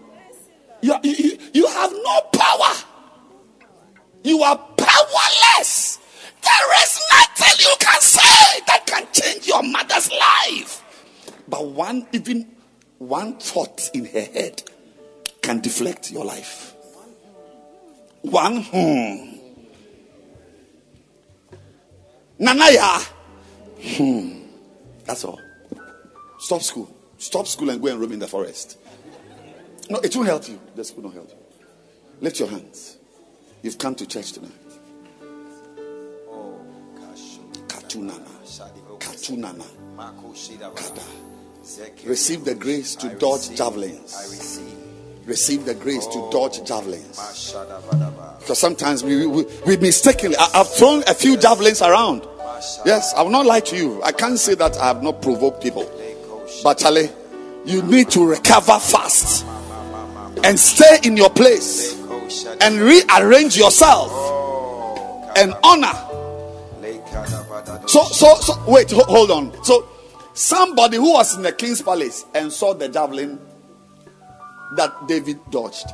You, you, you have no power. You are powerless. There is nothing you can say that can change your mother's life. But one, even one thought in her head can deflect your life. One, hmm. Nanaya. Hmm. That's all. Stop school. Stop school and go and roam in the forest. No, it won't help you. The school won't help you. Lift your hands. You've come to church tonight. Katunana. Katunana. Kada. Receive the grace to dodge javelins. I receive Receive the grace to dodge javelins. Because sometimes we, we, we mistakenly, I, I've thrown a few javelins around. Yes, I will not lie to you. I can't say that I have not provoked people. But Charlie, you need to recover fast and stay in your place and rearrange yourself oh, and honor. So, so, so, wait, hold on. So, somebody who was in the king's palace and saw the javelin that David dodged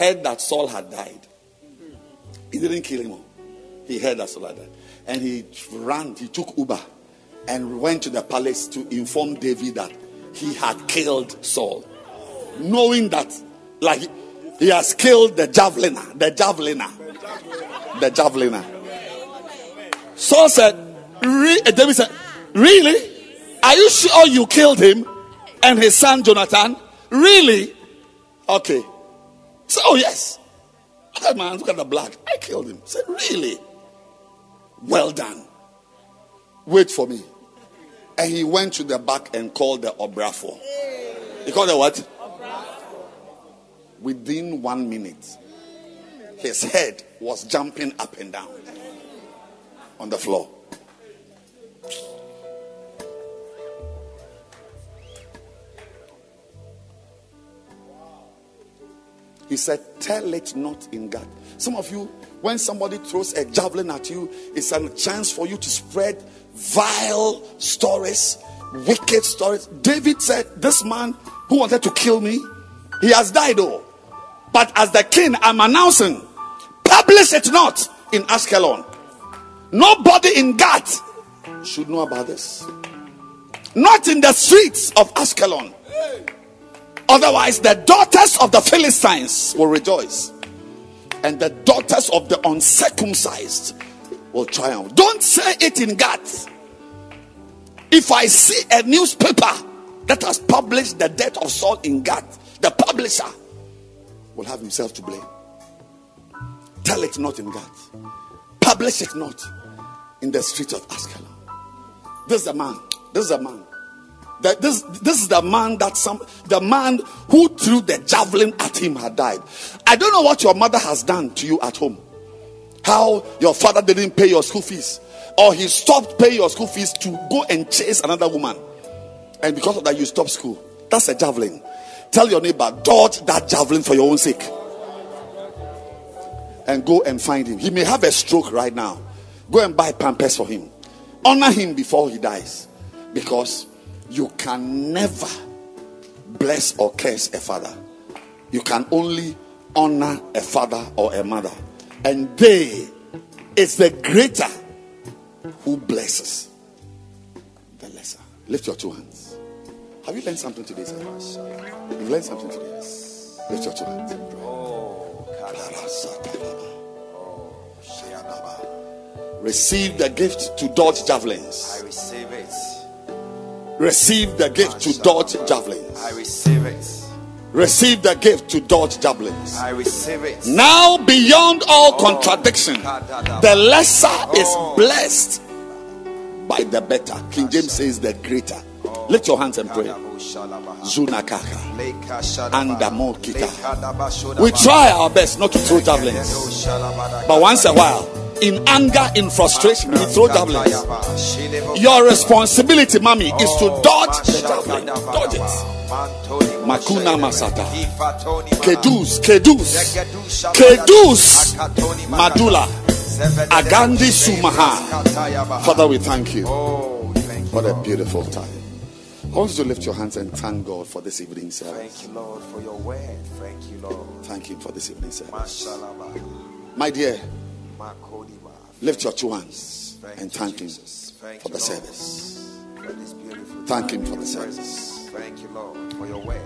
heard that Saul had died. He didn't kill him. He heard that Saul had died. And he ran, he took Uber and went to the palace to inform David that he had killed Saul. Knowing that, like, he has killed the javeliner, the javeliner, the javeliner. Saul said, Re- David said, Really? Are you sure you killed him and his son Jonathan? Really? Okay. So, oh, yes. Look at man, look at the blood. I killed him. Said, Really? Well done. Wait for me. And he went to the back and called the Obrafo. He called the what? Within one minute, his head was jumping up and down on the floor. He said, Tell it not in Gath. Some of you, when somebody throws a javelin at you, it's a chance for you to spread vile stories, wicked stories. David said, This man who wanted to kill me, he has died, oh. But as the king, I'm announcing, publish it not in Ashkelon. Nobody in Gath should know about this. Not in the streets of Ashkelon. Otherwise, the daughters of the Philistines will rejoice, and the daughters of the uncircumcised will triumph. Don't say it in Gath. If I see a newspaper that has published the death of Saul in Gath, the publisher will have himself to blame. Tell it not in Gath. Publish it not in the streets of Ashkelon. This is a man. This is a man. That this this is the man that some the man who threw the javelin at him had died. I don't know what your mother has done to you at home. How your father didn't pay your school fees, or he stopped paying your school fees to go and chase another woman, and because of that you stop school. That's a javelin. Tell your neighbor, dodge that javelin for your own sake, and go and find him. He may have a stroke right now. Go and buy pampers for him. Honor him before he dies, because you can never bless or curse a father. You can only honor a father or a mother. And they, is the greater who blesses the lesser. Lift your two hands. Have you learned something today, sir? You've learned something today. Lift your two oh, hands. Receive the gift to dodge javelins.
I receive it.
Receive the gift to dodge javelins.
I receive it.
Receive the gift to dodge javelins.
I receive it.
Now, beyond all oh, contradiction, the lesser is oh. blessed by the better. King James says the greater. Lift your hands and pray. Zunakaka. We try our best not to throw javelins, but once a while, in anger, in frustration, we throw javelins. Your responsibility, mommy, is to dodge javelin. Dodge it. Makuna Masata. Kedus, Kedus, Kedus, Madula, Agandi Sumaha. Father, we thank you for a beautiful time. I want you to lift your hands and thank God for this evening service.
Thank you, Lord, for your word. Thank you, Lord.
Thank Him for this evening service. My dear, lift your two hands
Thank
and thank Him.
Thank
for the
Lord,
service.
for
Thank Him for the service.
Thank you, Lord, for your word.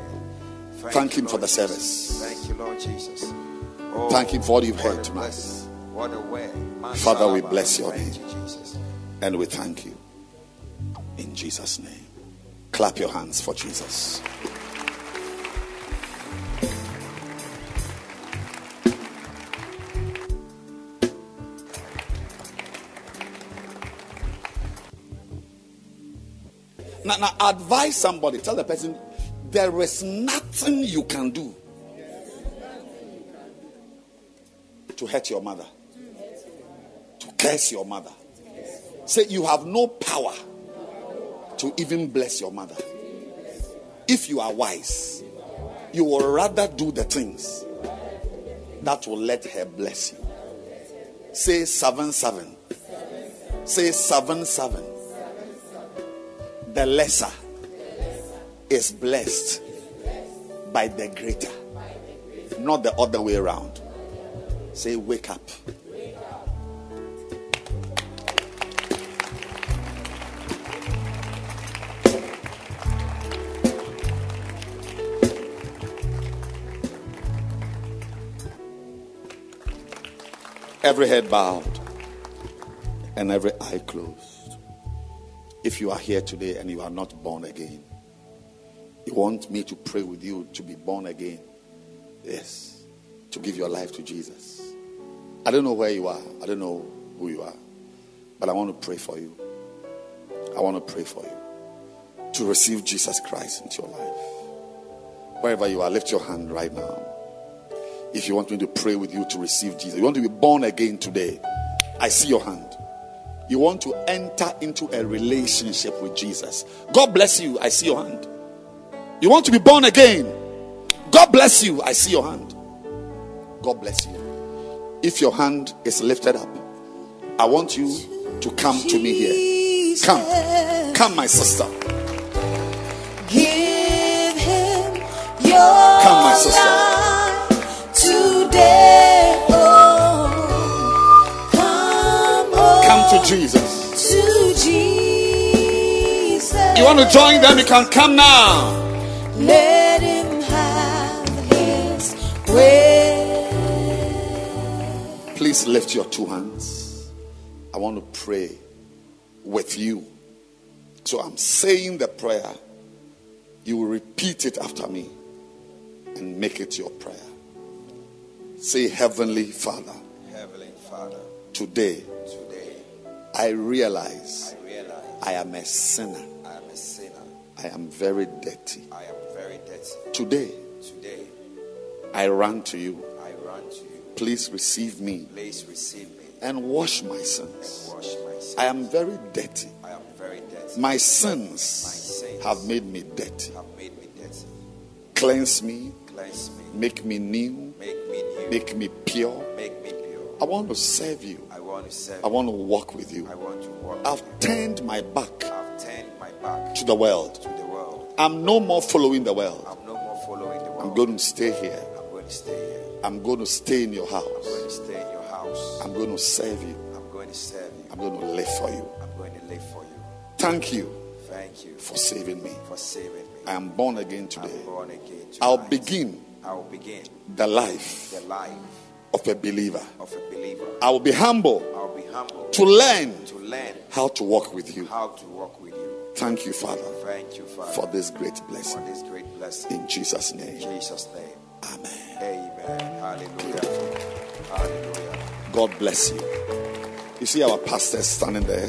Thank
you,
Him for the
Jesus.
service.
Thank you, Lord Jesus. Oh,
Thank Him for all you've heard tonight.
bless- What a word.
Father, we bless your name.
you,
And we thank you. In Jesus' name. Clap your hands for Jesus. Now, now advise somebody, tell the person there is nothing you can do to hurt your mother, to curse your mother. Say you have no power to even bless your mother. If you are wise, you will rather do the things that will let her bless you. Say seven seven. Say seven seven. The lesser is blessed by the greater, not the other way around. Say wake up. Every head bowed and every eye closed. If you are here today and you are not born again, you want me to pray with you to be born again. Yes, to give your life to Jesus. I don't know where you are, I don't know who you are, but I want to pray for you. I want to pray for you to receive Jesus Christ into your life. Wherever you are, lift your hand right now. If you want me to pray with you to receive Jesus, you want to be born again today, I see your hand. You want to enter into a relationship with Jesus. God bless you. I see your hand. You want to be born again. God bless you. I see your hand. God bless you. If your hand is lifted up, I want you to come to me here. Come. Come, my sister.
Give him your
Come, my sister. Jesus.
to Jesus.
you want to join them, you can come now.
Let him have his way.
Please lift your two hands. I want to pray with you. So I'm saying the prayer. You will repeat it after me and make it your prayer. Say, Heavenly Father,
Heavenly Father,
today
today
I realize
I realize
I am a sinner.
I am a sinner.
I am very dirty.
I am very dirty.
Today
Today
I run to you.
I run to you.
Please receive me
Please receive me
and wash my sins.
wash my sins.
I am very dirty.
I am very dirty.
My
My
sins
sins
have made me dirty.
have made me dirty.
Cleanse me,
Cleanse me.
make me new,
Make me new.
make me pure.
Make me pure.
I want to serve you.
I want to serve.
I want to walk with you.
I want to walk.
I've turned my back
I've turned my back
to the world.
to the world.
I'm no more following the world.
I'm no more following the world.
I'm going to stay here.
I'm going to stay here.
I'm going to stay in your house.
I'm going to stay in your house.
I'm going to serve you.
I'm going to serve you.
I'm going to live for you.
I'm going to live for you.
Thank you
Thank you
for saving me.
for saving me.
I am born again today.
I'm born again. Tonight.
I'll begin
I will begin
the life
the life
of a believer.
of a believer.
I will be humble
I'll be humble
to learn
to learn
how to walk with you.
how to walk with you.
Thank you, Father,
Thank you, Father,
for this great
for
blessing.
this great blessing.
In Jesus' name.
In Jesus' name.
Amen.
Amen. Hallelujah. Hallelujah.
God bless you. You see our pastors standing there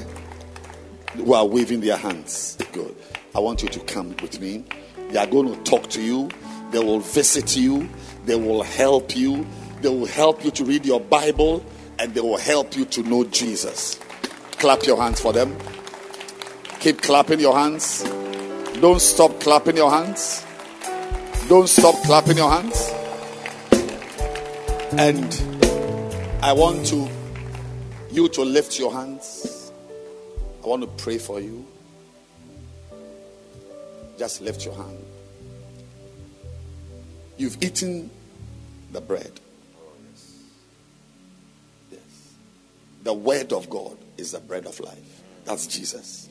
who are waving their hands. Good. I want you to come with me. They are going to talk to you. They will visit you. They will help you. They will help you to read your Bible and they will help you to know Jesus. Clap your hands for them. Keep clapping your hands. Don't stop clapping your hands. Don't stop clapping your hands. And I want to you to lift your hands. I want to pray for you. Just lift your hand. You've eaten the bread. The word of God is the bread of life. That's Jesus.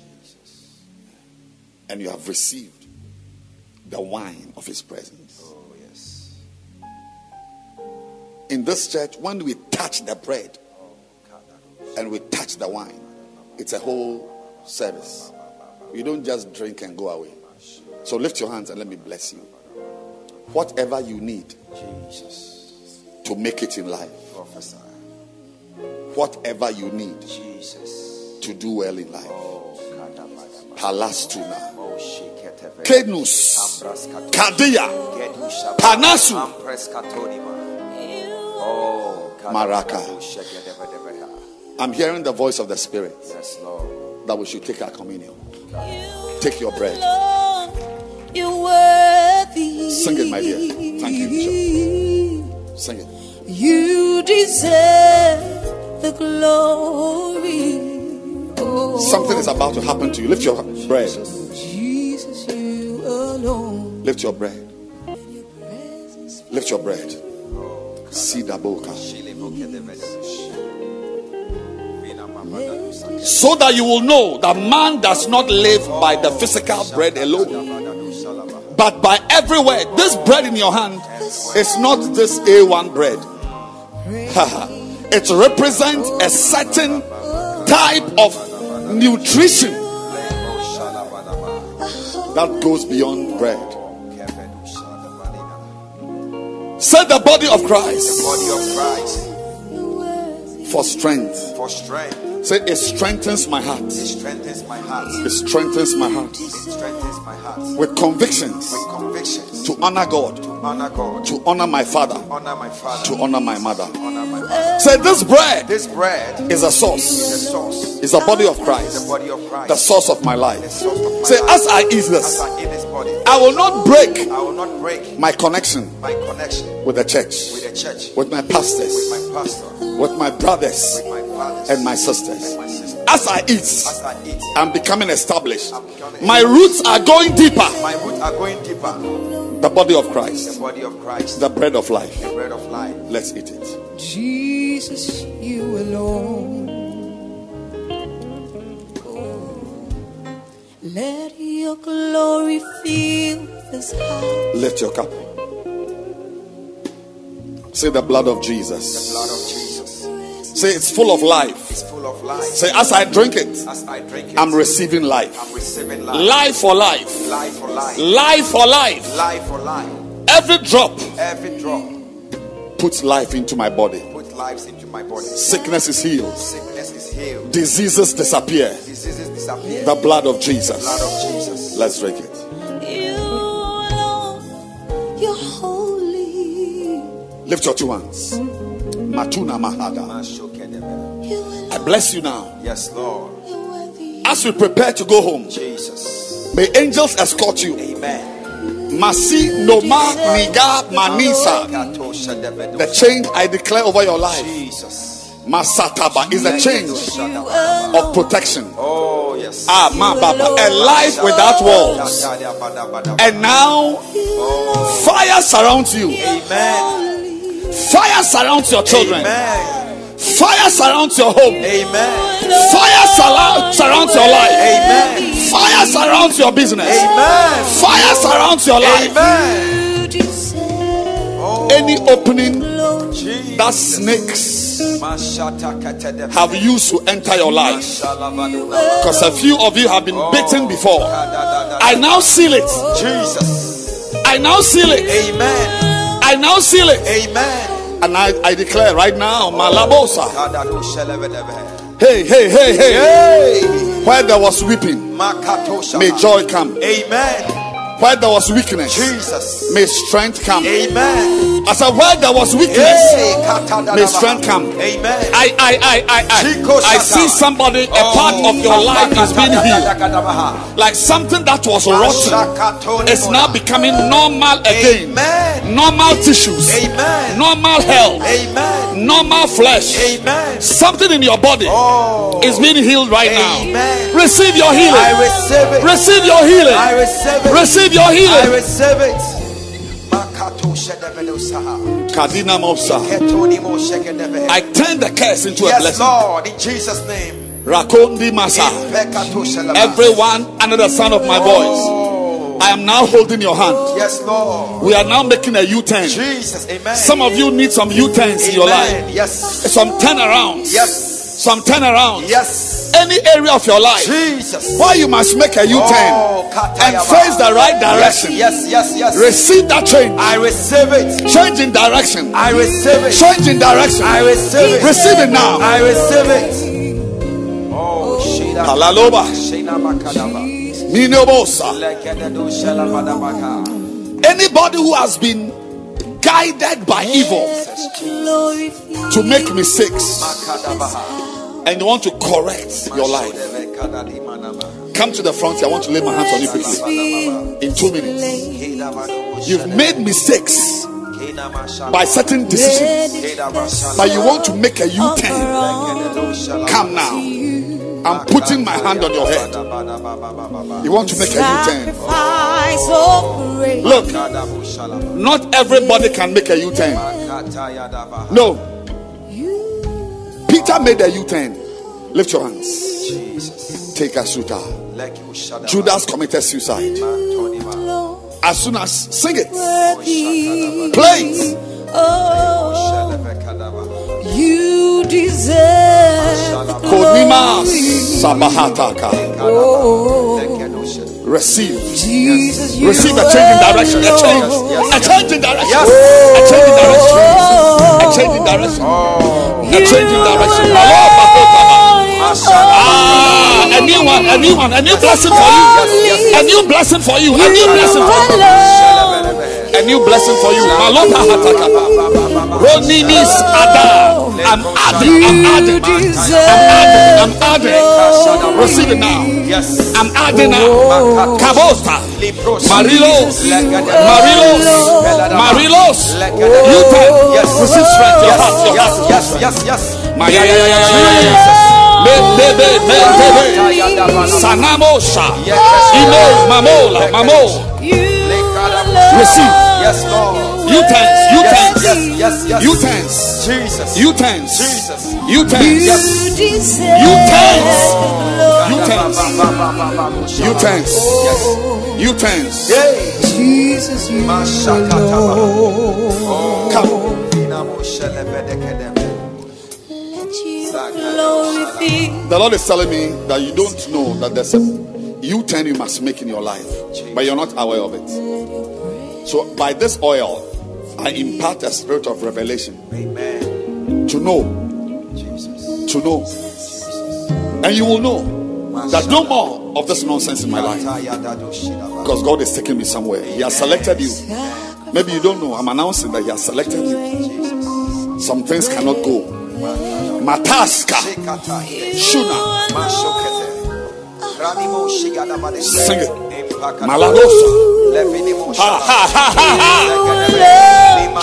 And you have received the wine of his presence.
Oh, yes.
In this church, when we touch the bread oh, and we touch the wine, it's a whole service. You don't just drink and go away. So lift your hands and let me bless you. Whatever you need
Jesus.
to make it in life,
Prophesy.
Whatever you need
Jesus.
to do well in life.
Oh.
Palastuna,
Oh.
Kenus, Kadia, Panasu.
Oh,
Maraka. I'm hearing the voice of the Spirit
Yes, Lord.
that we should take our communion. Take your bread.
Lord, you're worthy.
Sing it, my dear. Thank you,
Bishop.
Sing it.
You deserve the glory. Oh,
Something is about to happen to you. Lift your bread.
Jesus, you alone.
Lift your bread. Lift your bread. Sida boka. So that you will know that man does not live by the physical bread alone, but by every word. This bread in your hand is not this A1 bread. It represents a certain type of nutrition that goes beyond bread. Set the body of Christ
Body of Christ
for strength.
for strength.
Say it strengthens my heart.
It strengthens my heart.
It strengthens my heart
It strengthens my heart.
with convictions
With convictions
to honor God,
to honor God,
to honor my father,
honor my father,
to honor my mother.
honor my mother.
Say this bread
This bread
is a
is
source,
the source,
is the body of
the
Christ,
body of Christ,
the source of my
the
life.
source of my
Say
life.
as I eat this.
As I eat this body,
I will not break
I will not break
my connection
my connection
with the church,
with the church,
with my
with
pastors,
my pastor,
with my brothers
with my
and my sisters.
and my sisters.
As I eat,
I eat,
I'm becoming established. My roots are going deeper.
my roots are going deeper.
The body of Christ.
The
Christ,
body of Christ,
the bread of life.
the bread of life.
Let's eat it.
Jesus, you alone. Oh, let your glory fill this house.
Lift your cup. Say the blood of Jesus.
Blood of Jesus
Say it's full of life.
is full of life.
Say as I drink it,
As I drink it,
I'm receiving life.
I'm receiving life.
Life for life.
Life for life.
Life for life.
Life for life.
Every drop
Every drop
puts life into my body.
put lives into my body.
Sickness is healed.
Sickness is healed.
Diseases disappear.
Diseases disappear.
The blood of Jesus.
blood of Jesus.
Let's drink it.
You alone, you're holy.
Lift your two hands. Matuna Mahada.
Mashokedebe.
You alone,
I bless you now.
Yes, Lord.
As we prepare to go home,
Jesus.
may angels escort you.
Amen.
Masi Noma Niga Manisa. The change I declare over your life.
Jesus.
Masataba is a change of protection.
Oh, yes.
Ah, ma baba, a life without walls. And now fire surrounds you.
Amen.
Fire surrounds your children.
Amen.
Fire surrounds your home.
Amen.
Fire surrounds your life.
Amen.
Fire surrounds your business.
Amen.
Fire surrounds your life.
Amen.
Any opening
Jesus.
that snakes have used to enter your life, because a few of you have been oh. bitten before. I now seal it.
Jesus.
I now seal it.
Amen.
I now seal it.
Amen.
And I, I declare right now, Malabosa. Hey, hey, hey, hey.
Hey.
Where there was weeping, may joy come.
Amen.
Where there was weakness,
Jesus.
may strength come.
Amen.
I said, where there was weakness,
Hey.
May strength come.
Amen.
I, I, I, I, I, I see somebody, a oh, part of your life is being healed. Like something that was rotten is now becoming normal again.
Amen.
Normal tissues,
Amen.
normal health,
Amen.
normal flesh.
Amen.
Something in your body
Oh.
is being healed right now. Receive your
I
healing.
receive it.
Receive your healing.
I receive it.
Receive your
I receive it. Makato shedevedo saha.
Kadina Mosa.
Ketoni mo shekedeve.
I turn the curse into a
Yes,
blessing.
Lord, in Jesus' name.
Rakondi Masa. Everyone under the sound of my oh. voice,
Oh.
I am now holding your hand.
Yes, Lord.
We are now making a U turn.
Jesus, amen.
Some of you need some U turns in your life,
Yes.
some turnarounds,
Yes.
some turnarounds.
Yes.
Any area of your life
Jesus.
why you must make a U turn
Oh,
and face the right direction.
yes, yes, yes.
Receive that change.
I receive it.
Change in direction.
I receive it.
Change in direction.
I receive it.
Receive it now.
I receive it. Oh, Shida.
Minobosa. Anybody who has been guided by evil to make mistakes. And you want to correct your life, come to the front. I want to lay my hands on you quickly. In two minutes. You've made mistakes by certain decisions, but you want to make a U turn. Come now. I'm putting my hand on your head. You want to make a U turn.
sacrifice of praise.
Look, not everybody can make a U turn. No. Peter made a U turn. Lift your hands.
Jesus.
Take a suta.
Judas.
Judas committed suicide.
Lord,
As soon as sing it,
worthy.
play it.
Oh, you deserve the
Konima
glory.
sabahataka.
Oh,
Receive.
Jesus,
Receive a change in direction. A change. A change in direction. A change in direction. A
Oh,
change in direction. A change in direction.
alone.
Hello, Bakotaba. Ah, a new one, a new one, a new blessing for you. A new blessing for you. A new blessing for you. A new blessing for you. Malota hataka. Roninis ada. I'm adding. I'm adding.
deserve
I'm adding. Receive it now.
Yes.
I'm adding now. Kabosta. Marilos. Marilos. Marilos. You turn.
Yes.
Receive strength. Your
Yes, yes, yes, yes, yes.
Me- me- me. Sanamosha. Imo. Mamola. Mamo. Receive.
Yes, Lord.
You turns. You
Yes,
turns.
yes, yes, yes.
You turns.
Jesus.
You turns.
Jesus.
You turns.
You deserve
You turns.
the glory.
You tense. You tense.
Jesus, you alone.
Come. The Lord is telling me that you don't know that there's a U turn you must make in your life, but you're not aware of it. So, by this oil, I impart a spirit of revelation Amen. to know, to know, and you will know that no more of this nonsense in my life because God is taking me somewhere. He has selected you. Maybe you don't know. I'm announcing that He has selected you. Some things cannot go. Mataska, Shuna, sing it. Maladosa.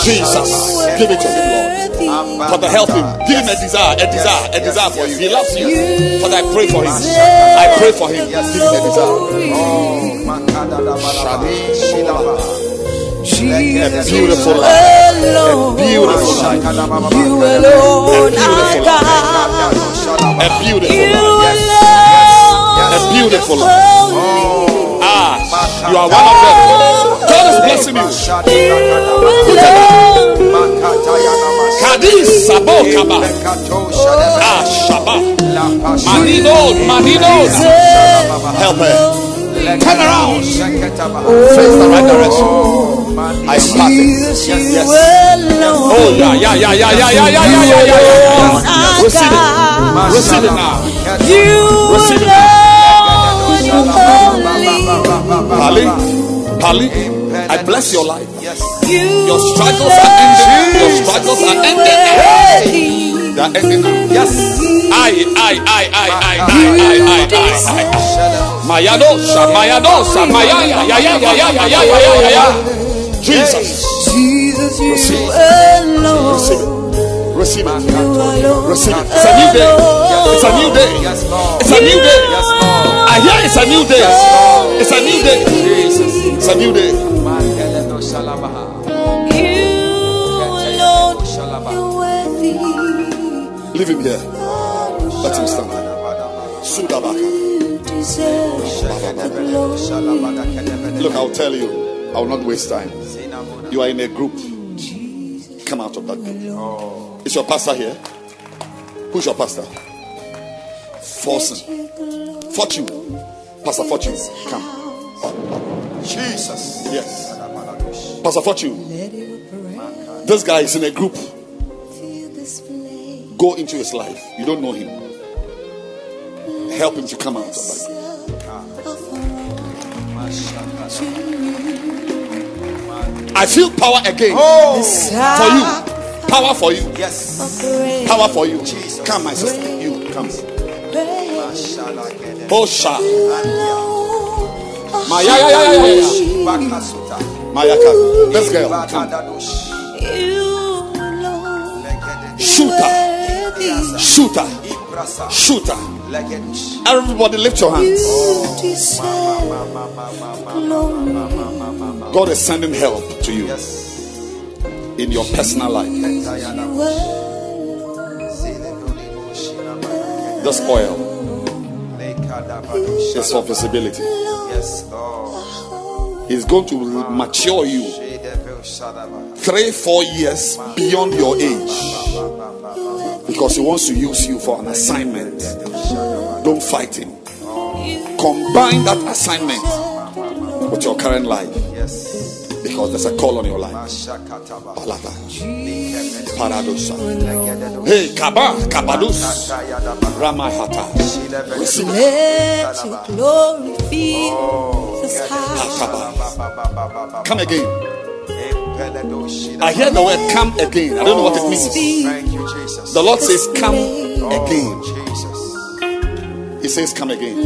Jesus, give it to him, Lord. Father, help him. Give him a desire, a desire, a desire for you. He loves you. Father, I pray for him. I pray for him. Give him a desire.
Jesus,
A beautiful life. A beautiful life.
You alone,
A beautiful
God.
A beautiful life. A beautiful life. Ah, you are one of them. God is blessing you. Kadis Sabo Kaba. Ah, Shaba. Manino, Manino. Help her. Turn around. Face the right direction. I start it.
Jesus, you
Yes. Oh, yeah, yeah, yeah, yeah, yeah, yeah, yeah, yeah, yeah, yeah, yeah. Receive it. Receive it now.
You
Receive it Pali, Pali, I bless your life. Yes. Your struggles are ending. Your struggles are ending. They are ending now. Yes. I, I, I, I, I, I, I, I, I, I. Mayadosa, Mayadosa, Mayaya, ya, ya, ya, ya, ya, ya, ya, ya, ya. Jesus.
Jesus, you
Receive. Receive. Receive it. Receive it. It's a new day. It's a new day. It's a new day. I hear it's a new day. It's a new day. It's a new day.
You alone. You're worthy.
Leave him here. Let him stand. Sudabaka.
You deserve the.
Look, I'll tell you. I will not waste time. You are in a group. Come out of that group. Is your pastor here? Who's your pastor? Fortune. Fortune. Pastor Fortune. Come.
Jesus.
Yes. Pastor Fortune. This guy is in a group. Go into his life. You don't know him. Help him to come out. I feel power again oh. for you. Power for you.
Yes.
Power for you. Jesus. Come, my sister. You come. Oh, Sha. Maya, ya, ya, ya, ya. Maya. This girl. Shooter. Shooter. Shooter. Everybody lift your hands. God is sending help to you in your personal life. This oil is for visibility.
Yes, Lord.
He's going to mature you three, four years beyond your age because He wants to use you for an assignment. Don't fight Him. Combine that assignment with your current life
Yes.
Because there's a call on your life. Balata. Paradosa. Hey, Kaba, Kabadus, Ramahata. Receive.
Let your glory fill this house.
Oh, ah, come again. I hear the word come again. I don't know what it means.
Thank you, Jesus.
The Lord says, Come
Oh,
again. He says, Come again.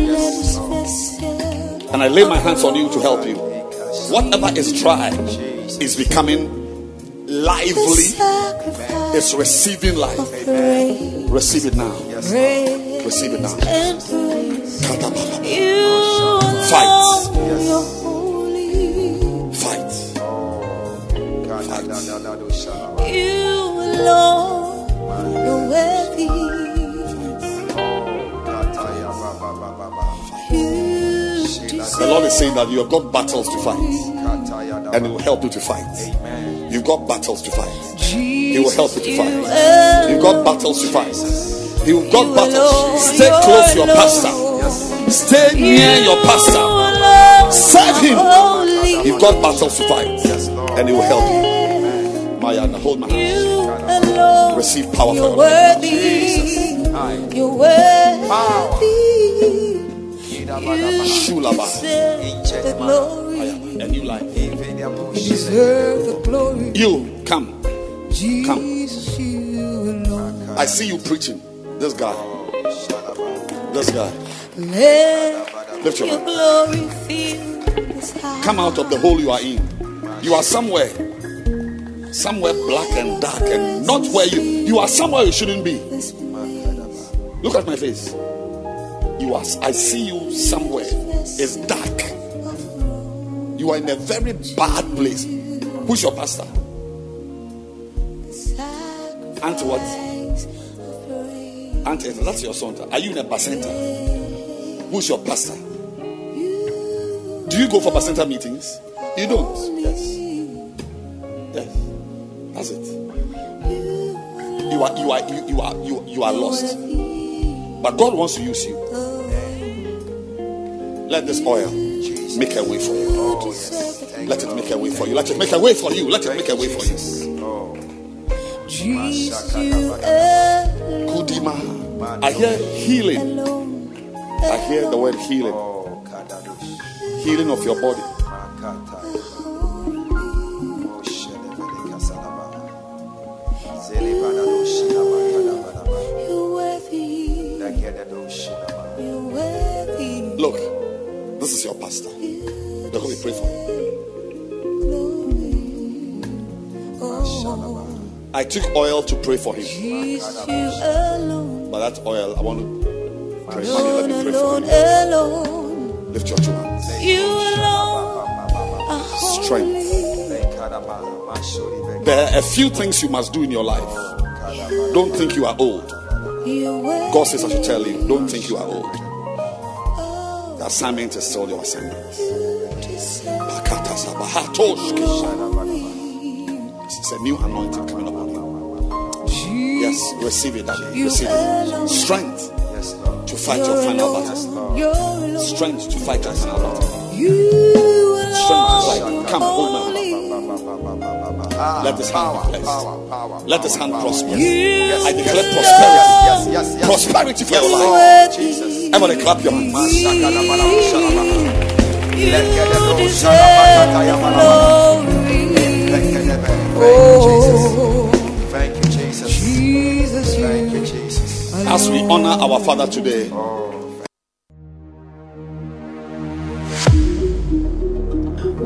And I lay my hands on you to help you. Whatever is dry is becoming lively, it's receiving life. Receive it now. Receive it now. Katababa. Fight. Fight.
You alone, you're worthy.
The Lord is saying that you have got battles to fight, and He will help you to fight.
Amen.
You've got battles to fight. He will help you to fight. You've got battles to fight. You've got battles. Stay close to your pastor. Stay near your pastor. Serve him. You've got battles to fight, and He will help you. Maya, now hold my hand. Receive power
You're
from God.
worthy.
Aye.
You're worthy. The glory.
A new life.
Deserve the glory.
You come.
Alone.
I see you preaching. This guy. This guy. Lift your hand. Come out of the hole you are in. You are somewhere. Somewhere black and dark and not where you you are somewhere you shouldn't be. Look at my face. You are I see you somewhere. It's dark. You are in a very bad place. Who's your pastor? Auntie what? Auntie, that's your son. Are you in a bacenta? Who's your pastor? Do you go for bacenta meetings? You don't. Yes. Yes. That's it. You are you are you, you are you, you are lost. But God wants to use you. Let this oil make a way for you. Let it make a way for you. Let it make a way for you. Let it make a way for you. Kudima. I hear healing. I hear the word healing. Healing of your body. Took oil to pray for him.
Jesus, you alone.
But that oil, I want to pray for you. Let me pray for
alone.
Lift your two hands.
You alone
Strength.
holy.
Lekadaba. Mashori Bek-
There are a few things you must do in your life. Don't think you are old. God says I should tell you, don't think you are old. The assignment is still your assignment. It's a new anointing coming you. Yes, receive it, Daddy. Receive it. Strength
Yes, Lord.
to fight your
You're
final
alone.
battle.
You're.
Strength to fight your final battle.
You
Strength to fight. Come, hold my hand.
Ah,
Let this hand
power,
be blessed.
power, power,
Let this hand
power.
prosper.
Yes,
I declare
yes,
prosperity.
Yes, yes, yes.
Prosperity for your
Yes,
life.
Lord. Jesus.
Everybody clap your hands.
Masakadabala, shalaba.
You
Lekedebo,
deserve glory.
Lekedebe.
Oh,
As we honor our Father today,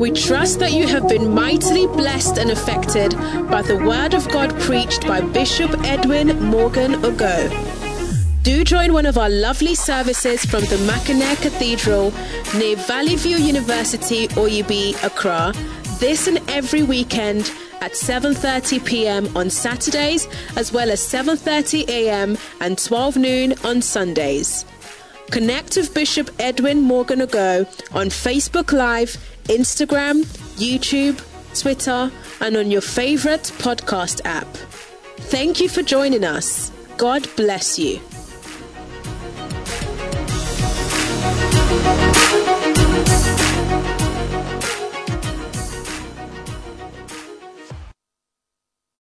We trust that you have been mightily blessed and affected by the word of God preached by Bishop Edwin Morgan Ogo. Do join one of our lovely services from the Mackinac Cathedral near Valley View University, Oyibi, Accra, this and every weekend at 7:30 p.m. on Saturdays as well as 7:30 a.m. and 12 noon on Sundays. Connect with Bishop Edwin Morgan Ago on Facebook Live, Instagram, YouTube, Twitter, and on your favorite podcast app. Thank you for joining us. God bless you.